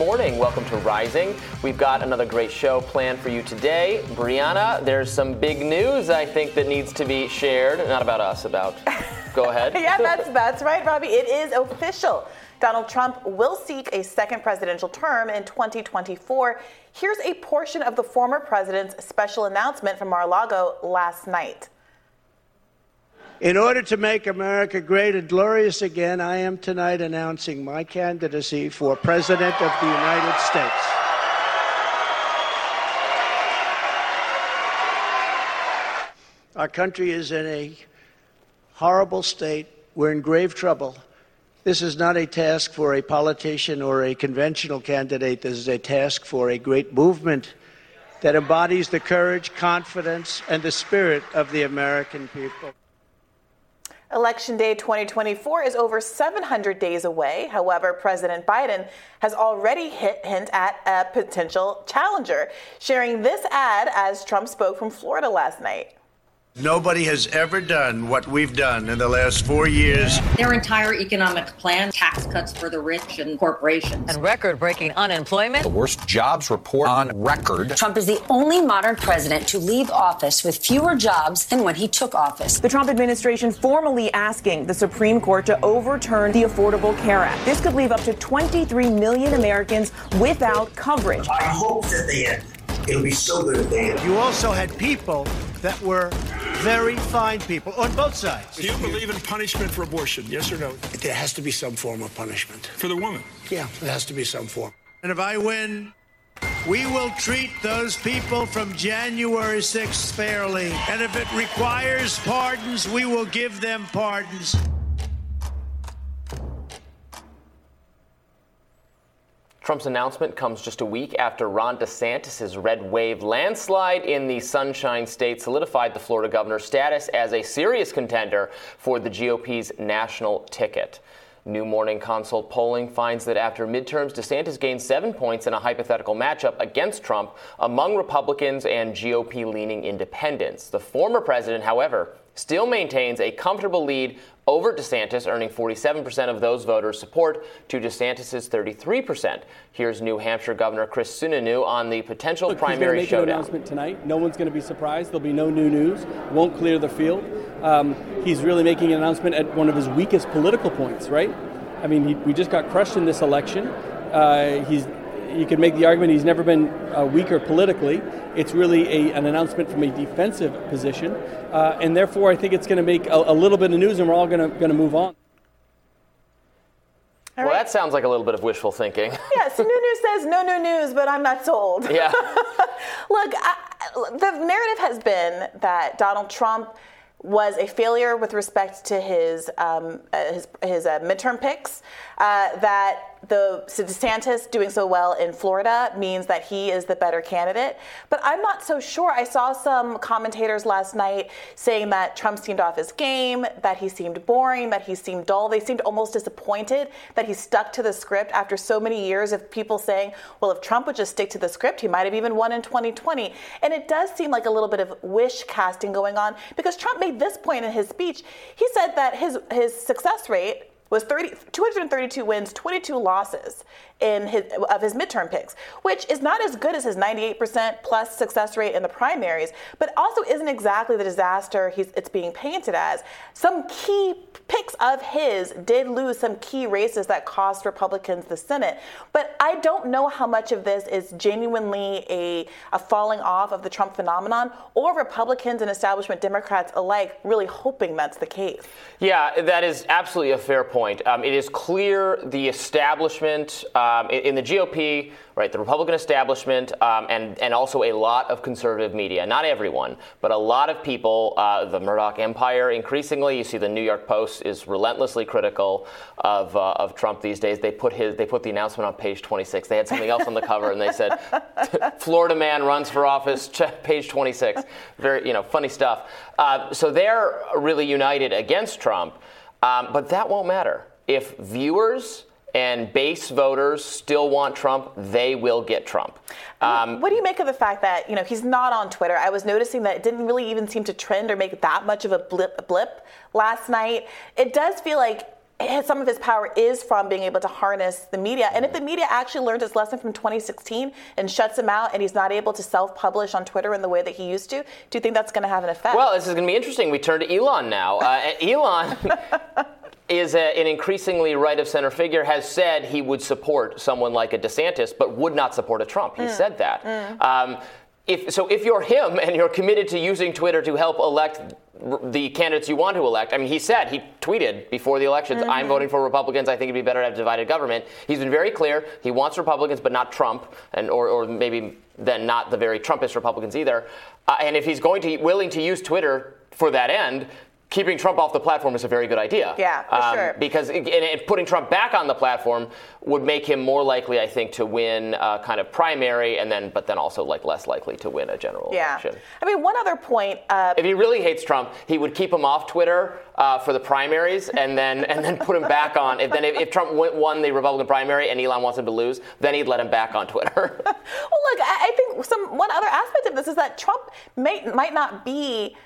morning. Welcome to Rising. We've got another great show planned for you today. Briahna, there's some big news I think that needs to be shared. Not about us, about. Go ahead. yeah, that's that's right, Robby. It is official. Donald Trump will seek a second presidential term in 2024. Here's a portion of the former president's special announcement from Mar-a-Lago last night. In order to make America great and glorious again, I am tonight announcing my candidacy for President of the United States. Our country is in a horrible state. We're in grave trouble. This is not a task for a politician or a conventional candidate. This is a task for a great movement that embodies the courage, confidence, and the spirit of the American people. Election Day 2024 is over 700 days away. However, President Biden has already hit hint at a potential challenger, sharing this ad as Trump spoke from Florida last night. Nobody has ever done what we've done in the last four years. Their entire economic plan, tax cuts for the rich and corporations. And record breaking unemployment. The worst jobs report on record. Trump is the only modern president to leave office with fewer jobs than when he took office. The Trump administration formally asking the Supreme Court to overturn the Affordable Care Act. This could leave up to 23 million Americans without coverage. I hope that they end. It'll be so good if they end. You also had people that were very fine people on both sides. Do you believe in punishment for abortion? Yes or no? There has to be some form of punishment. For the woman? Yeah, there has to be some form. And if I win, we will treat those people from January 6th fairly. And if it requires pardons, we will give them pardons. Trump's announcement comes just a week after Ron DeSantis' red wave landslide in the Sunshine State solidified the Florida governor's status as a serious contender for the GOP's national ticket. New Morning Consult polling finds that after midterms, DeSantis gained seven points in a hypothetical matchup against Trump among Republicans and GOP leaning independents. The former president, however, still maintains a comfortable lead over DeSantis, earning 47% of those voters' support to DeSantis' 33%. Here's New Hampshire Governor Chris Sununu on the potential Look, primary he's showdown. An announcement tonight. No one's going to be surprised. There'll be no new news. Won't clear the field. Um, he's really making an announcement at one of his weakest political points, right? I mean, he, we just got crushed in this election. Uh, he's you could make the argument he's never been uh, weaker politically. It's really a, an announcement from a defensive position, uh, and therefore I think it's going to make a, a, little bit of news, and we're all going to move on. Well, that sounds like a little bit of wishful thinking. Yeah, news says no new news, but I'm not sold. Yeah. Look, I, the narrative has been that Donald Trump was a failure with respect to his um, uh, his, his uh, midterm picks. Uh, that the DeSantis doing so well in Florida means that he is the better candidate. But I'm not so sure. I saw some commentators last night saying that Trump seemed off his game, that he seemed boring, that he seemed dull. They seemed almost disappointed that he stuck to the script after so many years of people saying, well, if Trump would just stick to the script, he might have even won in 2020. And it does seem like a little bit of wish casting going on because Trump made this point in his speech. He said that his his success rate was 30, 232 wins, 22 losses in his, of his midterm picks, which is not as good as his 98% plus success rate in the primaries, but also isn't exactly the disaster it's being painted as. Some key picks of his did lose some key races that cost Republicans the Senate, but I don't know how much of this is genuinely a, a falling off of the Trump phenomenon or Republicans and establishment Democrats alike really hoping that's the case. Yeah, that is absolutely a fair point. Um, it is clear the establishment. Um, in, in, the GOP, right, the Republican establishment, um, and and also a lot of conservative media. Not everyone, but a lot of people. Uh, the Murdoch empire. Increasingly, you see the New York Post is relentlessly critical of uh, of Trump these days. They put his they put the announcement on page 26. They had something else on the cover, and they said, "Florida man runs for office." Page 26. Very you know funny stuff. Uh, so they're really united against Trump, um, but that won't matter if viewers and base voters still want Trump, they will get Trump. Um, what do you make of the fact that you know he's not on Twitter? I was noticing that it didn't really even seem to trend or make that much of a blip, blip last night. It does feel like some of his power is from being able to harness the media. And if the media actually learned its lesson from 2016 and shuts him out and he's not able to self publish on Twitter in the way that he used to, do you think that's going to have an effect? Well, this is going to be interesting. We turn to Elon now. Uh, Elon. is a, an increasingly right of center figure, has said he would support someone like a DeSantis, but would not support a Trump. He mm. said that. Mm. Um, if, so if you're him and you're committed to using Twitter to help elect the candidates you want to elect. I mean, he said, he tweeted before the elections, mm-hmm. I'm voting for Republicans. I think it'd be better to have divided government. He's been very clear. He wants Republicans, but not Trump, and or, or maybe then not the very Trumpist Republicans either. Uh, and if he's going to willing to use Twitter for that end, keeping Trump off the platform is a very good idea. Yeah, for um, sure. Because and, and putting Trump back on the platform would make him more likely, I think, to win a kind of primary, and then but then also like less likely to win a general yeah. election. I mean, one other point. Uh, if he really hates Trump, he would keep him off Twitter uh, for the primaries, and then and then put him back on. If then if, if Trump won the Republican primary and Elon wants him to lose, then he'd let him back on Twitter. well, look, I think some one other aspect of this is that Trump may, might not be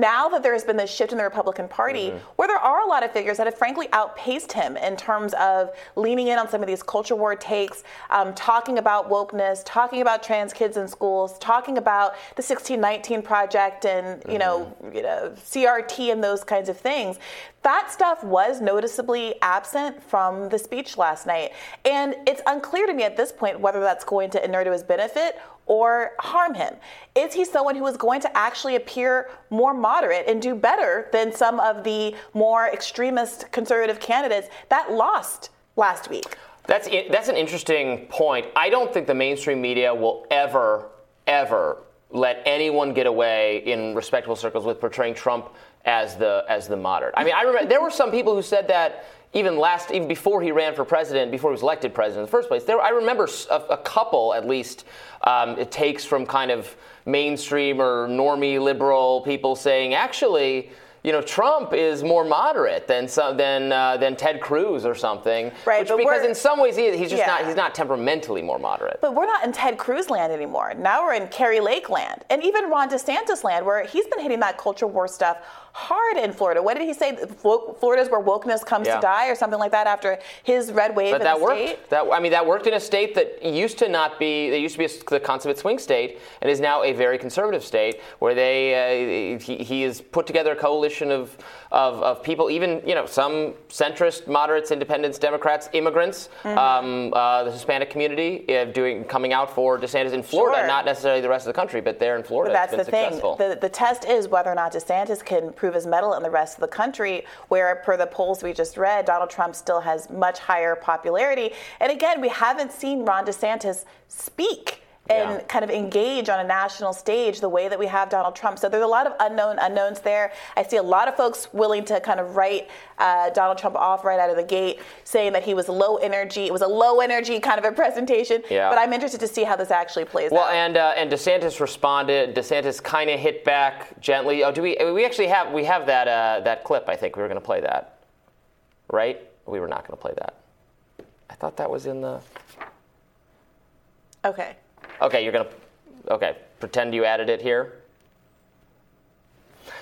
now that there has been this shift in the Republican Party, mm-hmm. where there are a lot of figures that have frankly outpaced him in terms of leaning in on some of these culture war takes, um, talking about wokeness, talking about trans kids in schools, talking about the 1619 Project and mm-hmm. you know, you know CRT and those kinds of things. That stuff was noticeably absent from the speech last night, and it's unclear to me at this point whether that's going to inure to his benefit or harm him? Is he someone who is going to actually appear more moderate and do better than some of the more extremist conservative candidates that lost last week? That's that's an interesting point. I don't think the mainstream media will ever ever let anyone get away in respectable circles with portraying Trump as the as the moderate. I mean, I remember there were some people who said that even last, even before he ran for president, before he was elected president in the first place, there, I remember a, a couple, at least, um, it takes from kind of mainstream or normie liberal people saying, actually, you know, Trump is more moderate than some, than uh, than Ted Cruz or something. Right. Which, because in some ways he, he's just yeah. not he's not temperamentally more moderate. But we're not in Ted Cruz land anymore. Now we're in Kari Lake land, and even Ron DeSantis land, where he's been hitting that culture war stuff hard in Florida. What did he say? Florida's where wokeness comes yeah. to die, or something like that, after his red wave but in that the worked. state. That I mean, that worked in a state that used to not be. They used to be a, the consummate swing state, and is now a very conservative state, where they uh, he, he has put together a coalition of, of, of people, even you know some centrist, moderates, independents, Democrats, immigrants, mm-hmm. um, uh, the Hispanic community, uh, doing coming out for DeSantis in Florida, sure. not necessarily the rest of the country, but there in Florida. But that's the successful. thing. The, the test is whether or not DeSantis can prove his mettle in the rest of the country, where per the polls we just read, Donald Trump still has much higher popularity. And again, we haven't seen Ron DeSantis speak and yeah. kind of engage on a national stage the way that we have Donald Trump. So there's a lot of unknown unknowns there. I see a lot of folks willing to kind of write uh, Donald Trump off right out of the gate, saying that he was low energy. It was a low energy kind of a presentation. Yeah. But I'm interested to see how this actually plays well, out. Well, and uh, and DeSantis responded. DeSantis kind of hit back gently. Oh, do we? We actually have we have that uh, that clip. I think we were going to play that, right? We were not going to play that. I thought that was in the. Okay. Okay, you're going to, okay, pretend you added it here.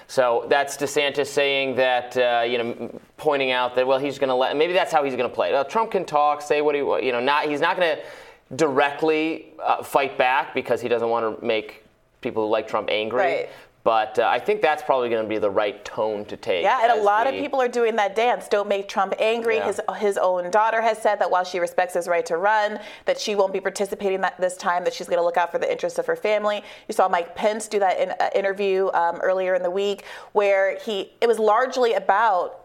So that's DeSantis saying that, uh, you know, pointing out that, well, he's going to let, maybe that's how he's going to play. Well, Trump can talk, say what he, you know, not, he's not going to directly uh, fight back because he doesn't want to make people who like Trump angry. Right. But uh, I think that's probably going to be the right tone to take. Yeah, and a lot we, of people are doing that dance. Don't make Trump angry. Yeah. His his own daughter has said that while she respects his right to run, that she won't be participating that this time. That she's going to look out for the interests of her family. You saw Mike Pence do that in, uh, interview um, earlier in the week, where he it was largely about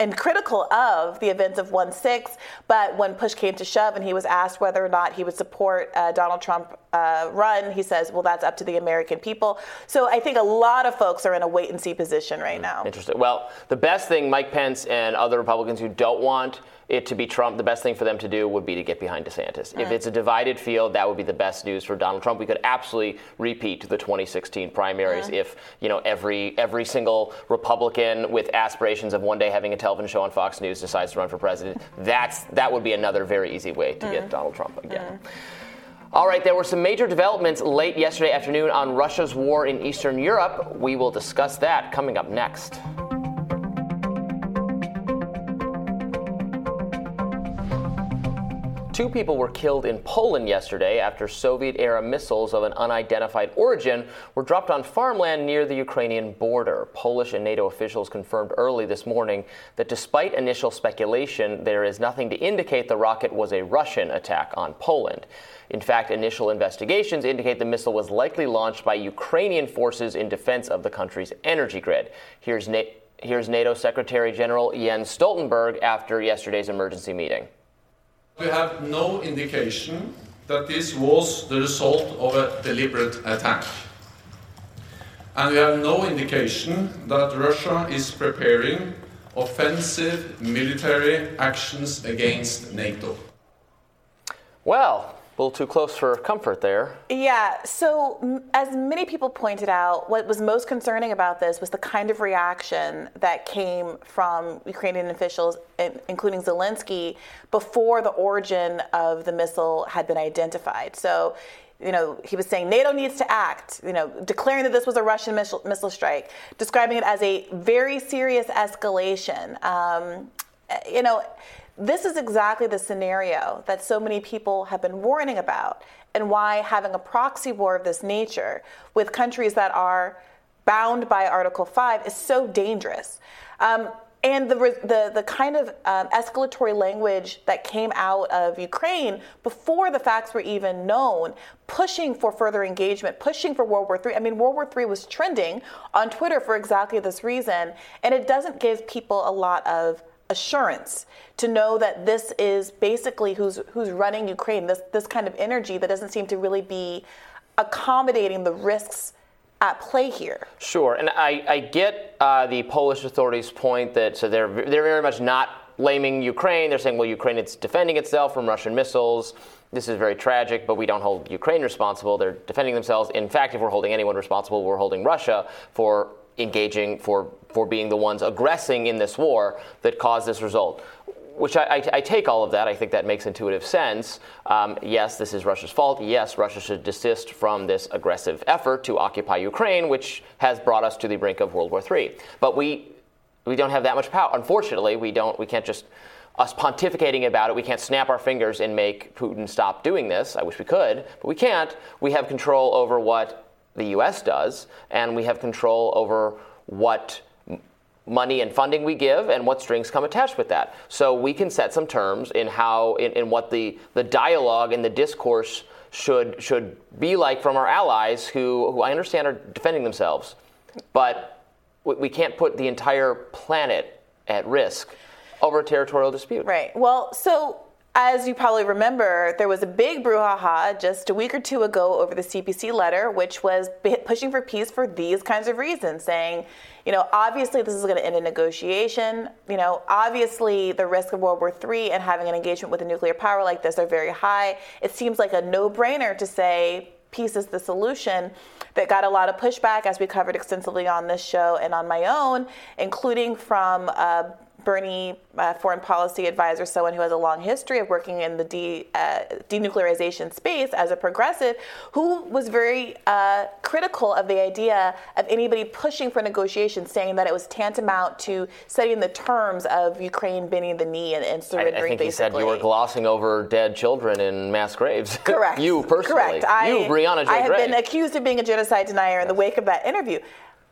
and critical of the events of 1 6. But when push came to shove and he was asked whether or not he would support uh, Donald Trump uh, run, he says, well, that's up to the American people. So I think a lot of folks are in a wait and see position right now. Interesting. Well, the best thing Mike Pence and other Republicans who don't want it to be Trump, the best thing for them to do would be to get behind DeSantis. Mm. If it's a divided field, that would be the best news for Donald Trump. We could absolutely repeat the 2016 primaries mm. if you know every every single Republican with aspirations of one day having a television show on Fox News decides to run for president. That's that would be another very easy way to mm. get Donald Trump again. Mm. All right, there were some major developments late yesterday afternoon on Russia's war in Eastern Europe. We will discuss that coming up next. Two people were killed in Poland yesterday after Soviet era missiles of an unidentified origin were dropped on farmland near the Ukrainian border. Polish and NATO officials confirmed early this morning that despite initial speculation, there is nothing to indicate the rocket was a Russian attack on Poland. In fact, initial investigations indicate the missile was likely launched by Ukrainian forces in defense of the country's energy grid. Here's, Na- here's NATO Secretary General Jens Stoltenberg after yesterday's emergency meeting. We have no indication that this was the result of a deliberate attack. And we have no indication that Russia is preparing offensive military actions against NATO. Well, a little too close for comfort there. Yeah. So, as many people pointed out, what was most concerning about this was the kind of reaction that came from Ukrainian officials, in- including Zelensky, before the origin of the missile had been identified. So, you know, he was saying NATO needs to act, you know, declaring that this was a Russian missile, missile strike, describing it as a very serious escalation. Um, you know, this is exactly the scenario that so many people have been warning about, and why having a proxy war of this nature with countries that are bound by Article 5 is so dangerous. Um, and the, the, the kind of um, escalatory language that came out of Ukraine before the facts were even known, pushing for further engagement, pushing for World War III. I mean, World War III was trending on Twitter for exactly this reason, and it doesn't give people a lot of assurance to know that this is basically who's who's running Ukraine. This this kind of energy that doesn't seem to really be accommodating the risks at play here. Sure, and I, I get uh, the Polish authorities' point that so they're they're very much not blaming Ukraine. They're saying, well, Ukraine is defending itself from Russian missiles. This is very tragic, but we don't hold Ukraine responsible. They're defending themselves. In fact, if we're holding anyone responsible, we're holding Russia for engaging, for for being the ones aggressing in this war that caused this result which I, I, I, take all of that. I think that makes intuitive sense. Um, yes, this is Russia's fault. Yes, Russia should desist from this aggressive effort to occupy Ukraine, which has brought us to the brink of World War III. But we we don't have that much power. Unfortunately, we don't. We can't just us pontificating about it. We can't snap our fingers and make Putin stop doing this. I wish we could, but we can't. We have control over what the U.S. does, and we have control over what money and funding we give and what strings come attached with that. So we can set some terms in how in, in what the, the dialogue and the discourse should should be like from our allies who, who I understand are defending themselves. But we, we can't put the entire planet at risk over a territorial dispute. Right. Well, so as you probably remember, there was a big brouhaha just a week or two ago over the CPC letter, which was pushing for peace for these kinds of reasons, saying, you know, obviously this is going to end a negotiation. You know, obviously the risk of World War III and having an engagement with a nuclear power like this are very high. It seems like a no-brainer to say peace is the solution that got a lot of pushback, as we covered extensively on this show and on my own, including from uh, Bernie, uh, foreign policy advisor, someone who has a long history of working in the de, uh, denuclearization space as a progressive, who was very uh, critical of the idea of anybody pushing for negotiations, saying that it was tantamount to setting the terms of Ukraine bending the knee and, and surrendering. I, I think basically. he said you were glossing over dead children in mass graves. Correct. you personally. Correct. I, you, Briahna Joy I have Gray. been accused of being a genocide denier in the wake of that interview.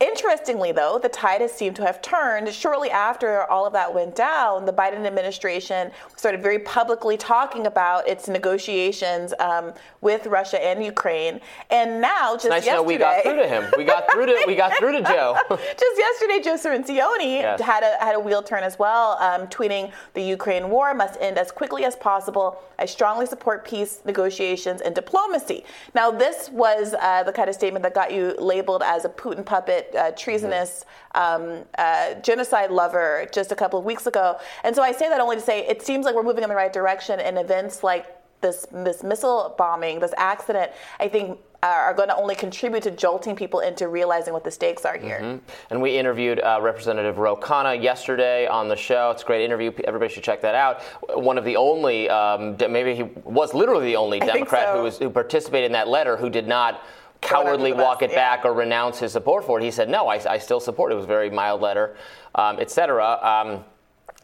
Interestingly, though, the tide has seemed to have turned. Shortly after all of that went down, the Biden administration started very publicly talking about its negotiations um, with Russia and Ukraine. And now, just nice yesterday, to know we got through to him. We got through to we got through to Joe. just yesterday, Joe Cirincione Yes. had a had a wheel turn as well, um, tweeting the Ukraine war must end as quickly as possible. I strongly support peace negotiations and diplomacy. Now, this was uh, the kind of statement that got you labeled as a Putin puppet, uh, treasonous um, uh, genocide lover just a couple of weeks ago. And so I say that only to say it seems like we're moving in the right direction, and events like this this missile bombing, this accident, I think. uh, Are going to only contribute to jolting people into realizing what the stakes are here. Mhm. And we interviewed uh, Representative Ro Khanna yesterday on the show. It's a great interview. Everybody should check that out. One of the only, um, maybe he was literally the only Democrat so. who was who participated in that letter who did not Throw it under cowardly walk it yeah. back or renounce his support for it. He said, "No, I, I still support it." It was a very mild letter, um, et cetera. Um,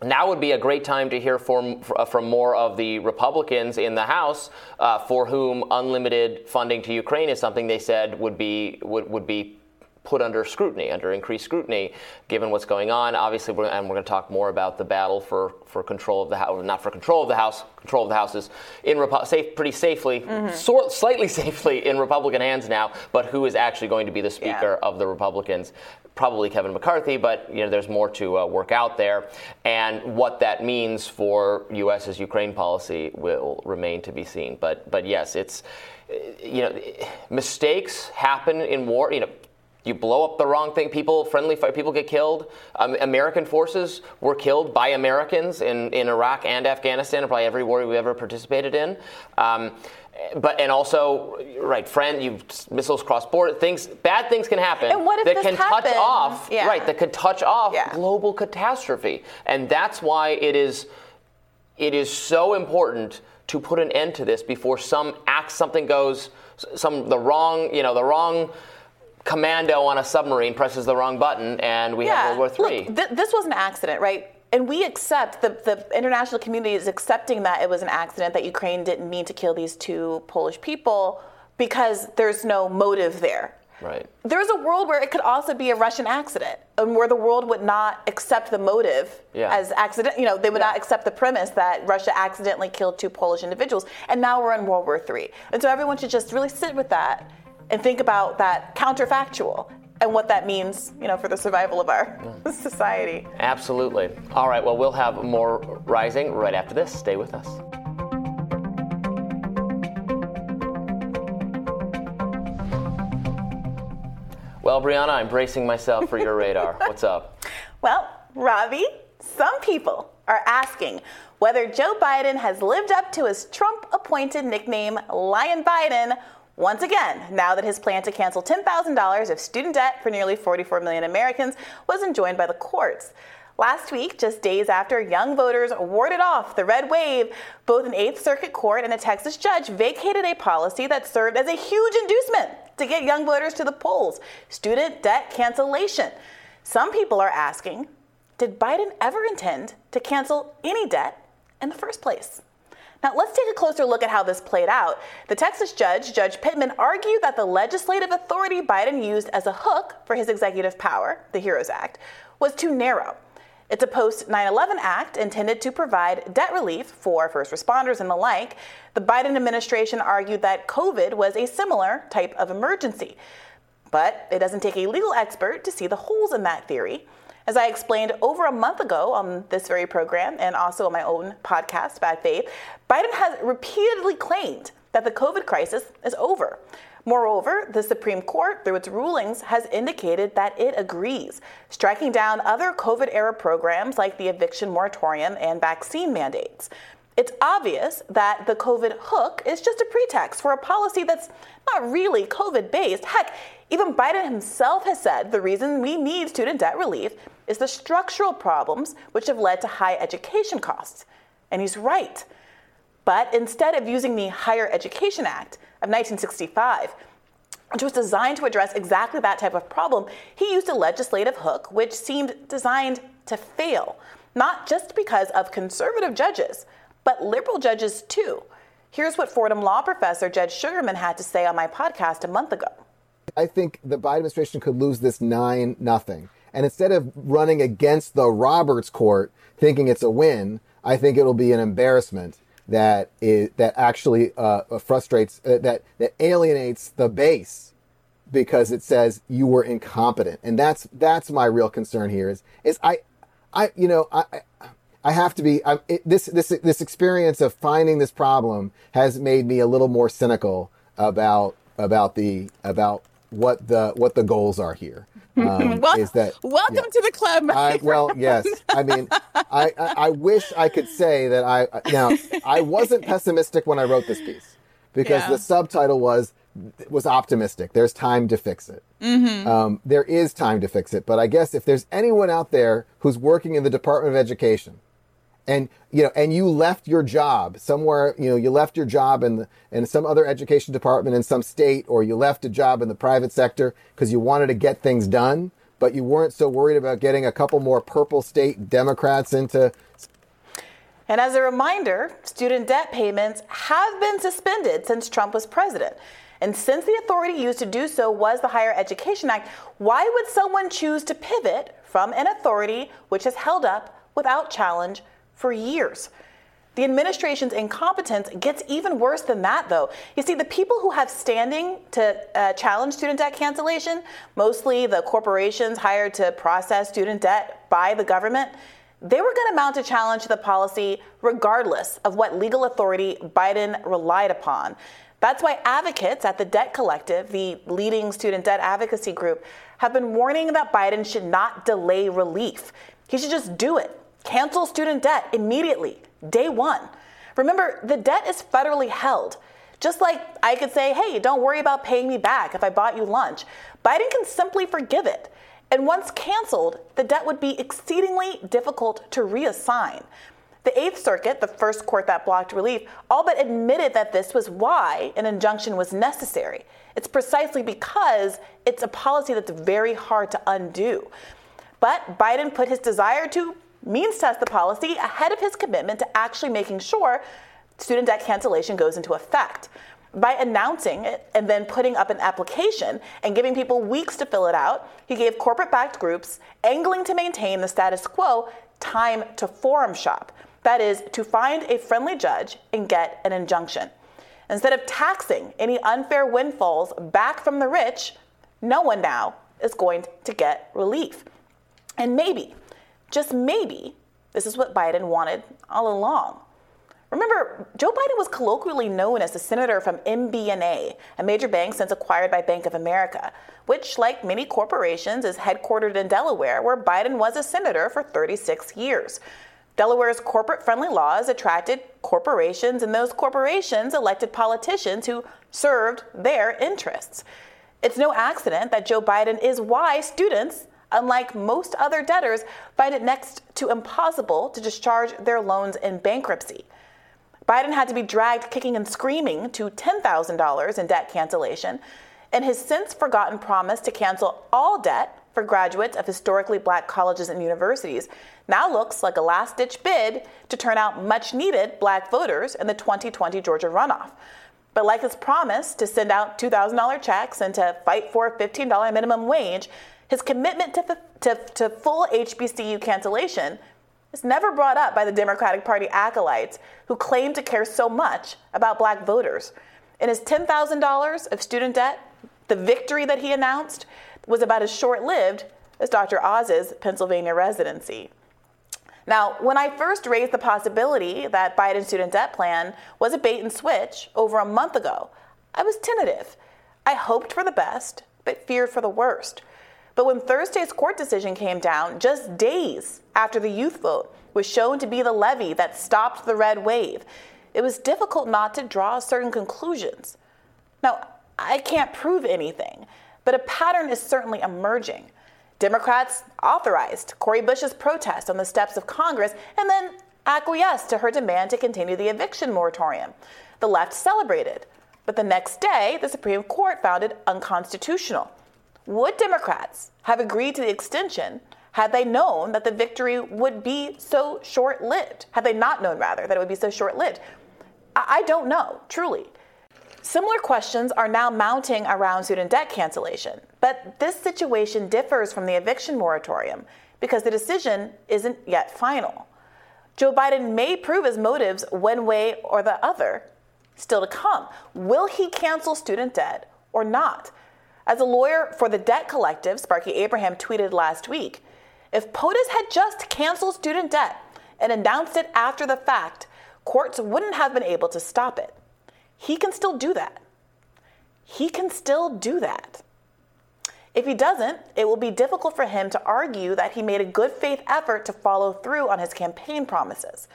now would be a great time to hear from, from more of the Republicans in the House uh, for whom unlimited funding to Ukraine is something they said would be would, would be put under scrutiny, under increased scrutiny, given what's going on. Obviously, we're, and we're going to talk more about the battle for, for control of the House, not for control of the House, control of the House is in Repu- safe, pretty safely, mm-hmm. sort, slightly safely in Republican hands now, but who is actually going to be the Speaker yeah. of the Republicans? Probably Kevin McCarthy, but you know there's more to uh, work out there, and what that means for U.S.'s Ukraine policy will remain to be seen. But but yes, it's you know mistakes happen in war. You know you blow up the wrong thing, people, friendly people get killed. Um, American forces were killed by Americans in, in Iraq and Afghanistan, and probably every war we ever participated in. Um, but and also, right, friend, you missiles cross border things. Bad things can happen and what if that can happened? touch off, yeah. right? That could touch off yeah. global catastrophe, and that's why it is it is so important to put an end to this before some act something goes some the wrong you know the wrong commando on a submarine presses the wrong button and we yeah. have World War III. Look, th- this was an accident, right? And we accept, the, the international community is accepting that it was an accident, that Ukraine didn't mean to kill these two Polish people because there's no motive there. Right. There's a world where it could also be a Russian accident, and where the world would not accept the motive yeah. as accident. You know, they would yeah. not accept the premise that Russia accidentally killed two Polish individuals, and now we're in World War III. And so everyone should just really sit with that and think about that counterfactual and what that means, you know, for the survival of our society. Absolutely. All right, well, we'll have more rising right after this. Stay with us. Well, Briahna, I'm bracing myself for your radar. What's up? Well, Robby, some people are asking whether Joe Biden has lived up to his Trump appointed nickname, Lion Biden, once again, now that his plan to cancel $10,000 of student debt for nearly 44 million Americans was enjoined by the courts. Last week, just days after young voters warded off the red wave, both an Eighth Circuit court and a Texas judge vacated a policy that served as a huge inducement to get young voters to the polls student debt cancellation. Some people are asking did Biden ever intend to cancel any debt in the first place? Now, let's take a closer look at how this played out. The Texas judge, Judge Pittman, argued that the legislative authority Biden used as a hook for his executive power, the HEROES Act, was too narrow. It's a post 9 11 act intended to provide debt relief for first responders and the like. The Biden administration argued that COVID was a similar type of emergency. But it doesn't take a legal expert to see the holes in that theory. As I explained over a month ago on this very program and also on my own podcast, Bad Faith, Biden has repeatedly claimed that the COVID crisis is over. Moreover, the Supreme Court, through its rulings, has indicated that it agrees, striking down other COVID era programs like the eviction moratorium and vaccine mandates. It's obvious that the COVID hook is just a pretext for a policy that's not really COVID based. Heck, even Biden himself has said the reason we need student debt relief is the structural problems which have led to high education costs. And he's right. But instead of using the Higher Education Act of 1965, which was designed to address exactly that type of problem, he used a legislative hook which seemed designed to fail, not just because of conservative judges but liberal judges too. Here's what Fordham law professor Jed Shugerman had to say on my podcast a month ago. I think the Biden administration could lose this 9 nothing. And instead of running against the Roberts court thinking it's a win, I think it'll be an embarrassment that is, that actually uh, frustrates uh, that that alienates the base because it says you were incompetent. And that's that's my real concern here is is I I you know I I have to be it, this this this experience of finding this problem has made me a little more cynical about about the about what the what the goals are here. Um, well, is that welcome yeah. to the club? I, well, yes. I mean, I, I, I wish I could say that I now I wasn't pessimistic when I wrote this piece because yeah. the subtitle was was optimistic. There's time to fix it. Mm-hmm. Um, there is time to fix it, but I guess if there's anyone out there who's working in the Department of Education and you know and you left your job somewhere you know you left your job in the, in some other education department in some state or you left a job in the private sector because you wanted to get things done but you weren't so worried about getting a couple more purple state Democrats into. And as a reminder, student debt payments have been suspended since Trump was president. And since the authority used to do so was the Higher Education Act, why would someone choose to pivot from an authority which has held up without challenge for years? The administration's incompetence gets even worse than that, though. You see, the people who have standing to uh, challenge student debt cancellation, mostly the corporations hired to process student debt by the government, they were going to mount a challenge to the policy regardless of what legal authority Biden relied upon. That's why advocates at the Debt Collective, the leading student debt advocacy group, have been warning that Biden should not delay relief. He should just do it. Cancel student debt immediately, day one. Remember, the debt is federally held. Just like I could say, hey, don't worry about paying me back if I bought you lunch, Biden can simply forgive it. And once canceled, the debt would be exceedingly difficult to reassign. The Eighth Circuit, the first court that blocked relief, all but admitted that this was why an injunction was necessary. It's precisely because it's a policy that's very hard to undo. But Biden put his desire to means test the policy ahead of his commitment to actually making sure student debt cancellation goes into effect. By announcing it and then putting up an application and giving people weeks to fill it out, he gave corporate backed groups angling to maintain the status quo time to forum shop. That is, to find a friendly judge and get an injunction. Instead of taxing any unfair windfalls back from the rich, no one now is going to get relief. And maybe, just maybe, this is what Biden wanted all along. Remember, Joe Biden was colloquially known as the senator from MBNA, a major bank since acquired by Bank of America, which, like many corporations, is headquartered in Delaware, where Biden was a senator for 36 years. Delaware's corporate friendly laws attracted corporations, and those corporations elected politicians who served their interests. It's no accident that Joe Biden is why students, unlike most other debtors, find it next to impossible to discharge their loans in bankruptcy. Biden had to be dragged kicking and screaming to $10,000 in debt cancellation, and his since forgotten promise to cancel all debt for graduates of historically black colleges and universities now looks like a last ditch bid to turn out much needed black voters in the 2020 Georgia runoff. But like his promise to send out $2,000 checks and to fight for a $15 minimum wage, his commitment to, to, to full HBCU cancellation is never brought up by the Democratic Party acolytes who claim to care so much about black voters. In his $10,000 of student debt, the victory that he announced was about as short lived as Dr. Oz's Pennsylvania residency. Now, when I first raised the possibility that Biden's student debt plan was a bait and switch over a month ago, I was tentative. I hoped for the best, but feared for the worst. But when Thursday's court decision came down, just days after the youth vote was shown to be the levee that stopped the red wave, it was difficult not to draw certain conclusions. Now, I can't prove anything, but a pattern is certainly emerging. Democrats authorized Cori Bush's protest on the steps of Congress and then acquiesced to her demand to continue the eviction moratorium. The left celebrated, but the next day, the Supreme Court found it unconstitutional. Would Democrats have agreed to the extension had they known that the victory would be so short lived? Had they not known, rather, that it would be so short lived? I don't know, truly. Similar questions are now mounting around student debt cancellation, but this situation differs from the eviction moratorium because the decision isn't yet final. Joe Biden may prove his motives one way or the other. Still to come. Will he cancel student debt or not? As a lawyer for the debt collective, Sparky Abraham tweeted last week if POTUS had just canceled student debt and announced it after the fact, courts wouldn't have been able to stop it. He can still do that. He can still do that. If he doesn't, it will be difficult for him to argue that he made a good faith effort to follow through on his campaign promises.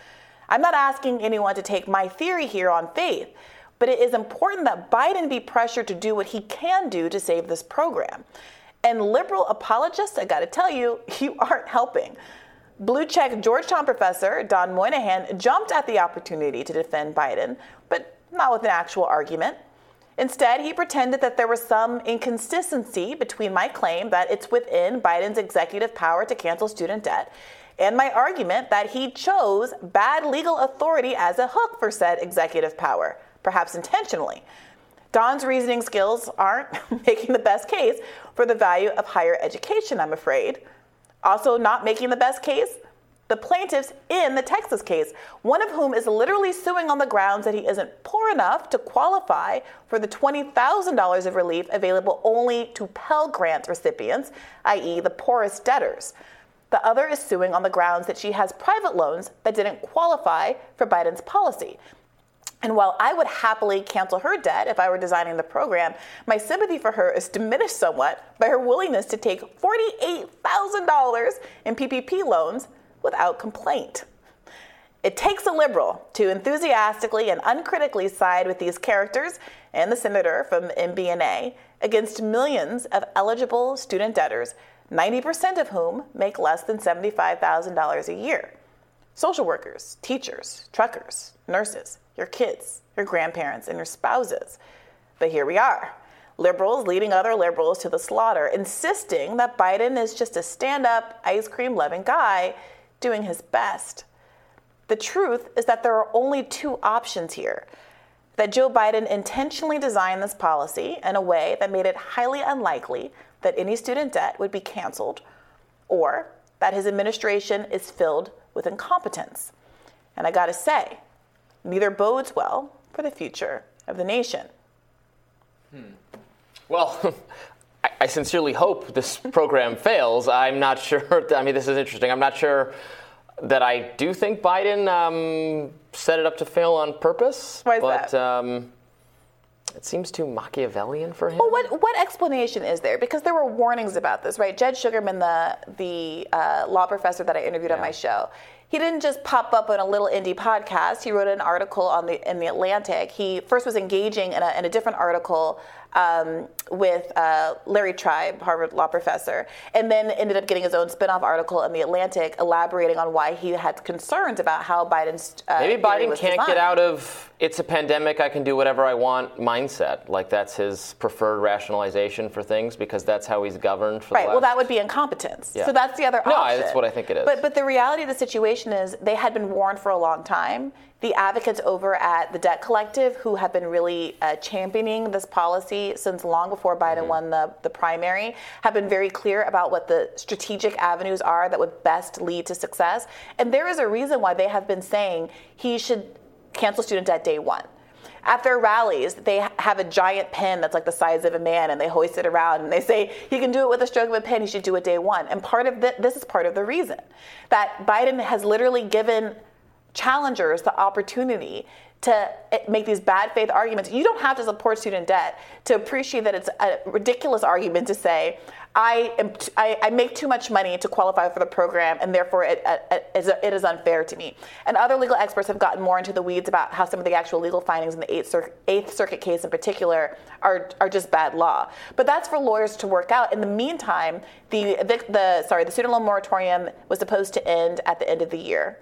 I'm not asking anyone to take my theory here on faith, but it is important that Biden be pressured to do what he can do to save this program. And liberal apologists, I gotta tell you, you aren't helping. Blue check Georgetown professor Don Moynihan jumped at the opportunity to defend Biden, but not with an actual argument. Instead, he pretended that there was some inconsistency between my claim that it's within Biden's executive power to cancel student debt and my argument that he chose bad legal authority as a hook for said executive power, perhaps intentionally. Don's reasoning skills aren't making the best case for the value of higher education, I'm afraid. Also, not making the best case the plaintiffs in the Texas case, one of whom is literally suing on the grounds that he isn't poor enough to qualify for the $20,000 of relief available only to Pell Grant recipients, i.e., the poorest debtors. The other is suing on the grounds that she has private loans that didn't qualify for Biden's policy. And while I would happily cancel her debt if I were designing the program, my sympathy for her is diminished somewhat by her willingness to take $48,000 in PPP loans without complaint. It takes a liberal to enthusiastically and uncritically side with these characters and the senator from MBNA against millions of eligible student debtors, 90% of whom make less than $75,000 a year. Social workers, teachers, truckers, nurses, your kids, your grandparents, and your spouses. But here we are, liberals leading other liberals to the slaughter, insisting that Biden is just a stand up, ice cream loving guy doing his best. The truth is that there are only two options here that Joe Biden intentionally designed this policy in a way that made it highly unlikely that any student debt would be canceled, or that his administration is filled with incompetence. And I gotta say, neither bodes well for the future of the nation. Hmm. Well, I sincerely hope this program fails. I'm not sure. I mean, this is interesting. I'm not sure that I do think Biden um, set it up to fail on purpose. Why is but, that? Um, it seems too Machiavellian for him. Well, what what explanation is there? Because there were warnings about this, right? Jed Shugerman, the the uh, law professor that I interviewed yeah. on my show, he didn't just pop up on a little indie podcast. He wrote an article on the in the Atlantic. He first was engaging in a, in a different article um, with uh, Larry Tribe, Harvard law professor, and then ended up getting his own spinoff article in the Atlantic, elaborating on why he had concerns about how Biden's uh, maybe Biden can't designed. get out of it's a pandemic, I can do whatever I want mindset. Like that's his preferred rationalization for things because that's how he's governed for right. Well, that would be incompetence. Yeah. So that's the other no, option. that's what I think it is. But but the reality of the situation is they had been warned for a long time the advocates over at the Debt Collective, who have been really uh, championing this policy since long before Biden mm-hmm. won the, the primary, have been very clear about what the strategic avenues are that would best lead to success. And there is a reason why they have been saying he should cancel student debt day one. At their rallies, they have a giant pen that's like the size of a man, and they hoist it around, and they say he can do it with a stroke of a pen. He should do it day one. And part of the, this is part of the reason that Biden has literally given challengers the opportunity to eh, make these bad faith arguments. You don't have to support student debt to appreciate that it's a ridiculous argument to say, I, am t- I, I make too much money to qualify for the program, and therefore it, it, it is unfair to me. And other legal experts have gotten more into the weeds about how some of the actual legal findings in the Eighth, Cir- Eighth Circuit case in particular are, are just bad law. But that's for lawyers to work out. In the meantime, the, the, the sorry the student loan moratorium was supposed to end at the end of the year.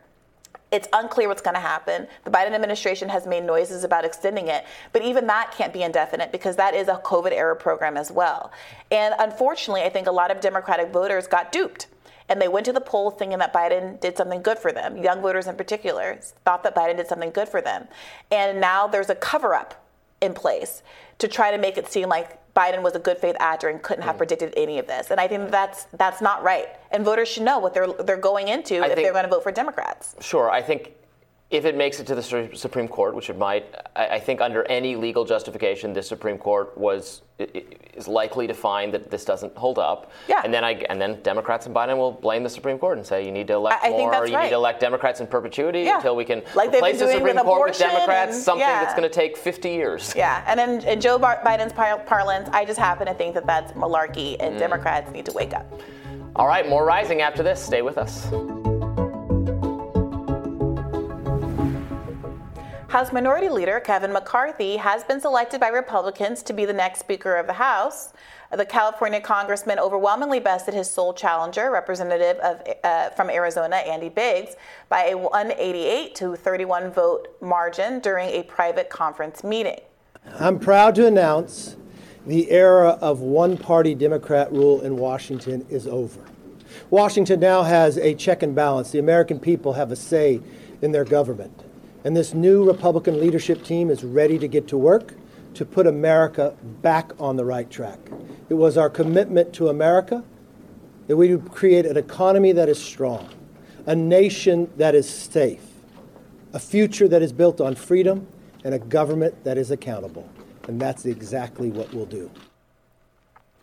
It's unclear what's going to happen. The Biden administration has made noises about extending it, but even that can't be indefinite because that is a COVID era program as well. And unfortunately, I think a lot of Democratic voters got duped. And they went to the polls thinking that Biden did something good for them. Young voters in particular thought that Biden did something good for them. And now there's a cover up in place to try to make it seem like Biden was a good faith actor and couldn't have mm. predicted any of this. And I think that's that's not right. And voters should know what they're they're going into I if think, they're going to vote for Democrats. Sure, I think if it makes it to the Supreme Court, which it might, I think under any legal justification, the Supreme Court was is likely to find that this doesn't hold up. Yeah. And then I and then Democrats and Biden will blame the Supreme Court and say you need to elect I, I more. you right. need to elect Democrats in perpetuity yeah. until we can like replace the Supreme with Court with Democrats. And, something yeah. that's going to take 50 years. Yeah. And in, in Joe Biden's parlance, I just happen to think that that's malarkey, and mm. Democrats need to wake up. All right. More rising after this. Stay with us. House Minority Leader Kevin McCarthy has been selected by Republicans to be the next Speaker of the House. The California congressman overwhelmingly bested his sole challenger, Representative of, uh, from Arizona Andy Biggs, by a 188 to 31 vote margin during a private conference meeting. I'm proud to announce the era of one party Democrat rule in Washington is over. Washington now has a check and balance. The American people have a say in their government. And this new Republican leadership team is ready to get to work to put America back on the right track. It was our commitment to America that we would create an economy that is strong, a nation that is safe, a future that is built on freedom, and a government that is accountable. And that's exactly what we'll do.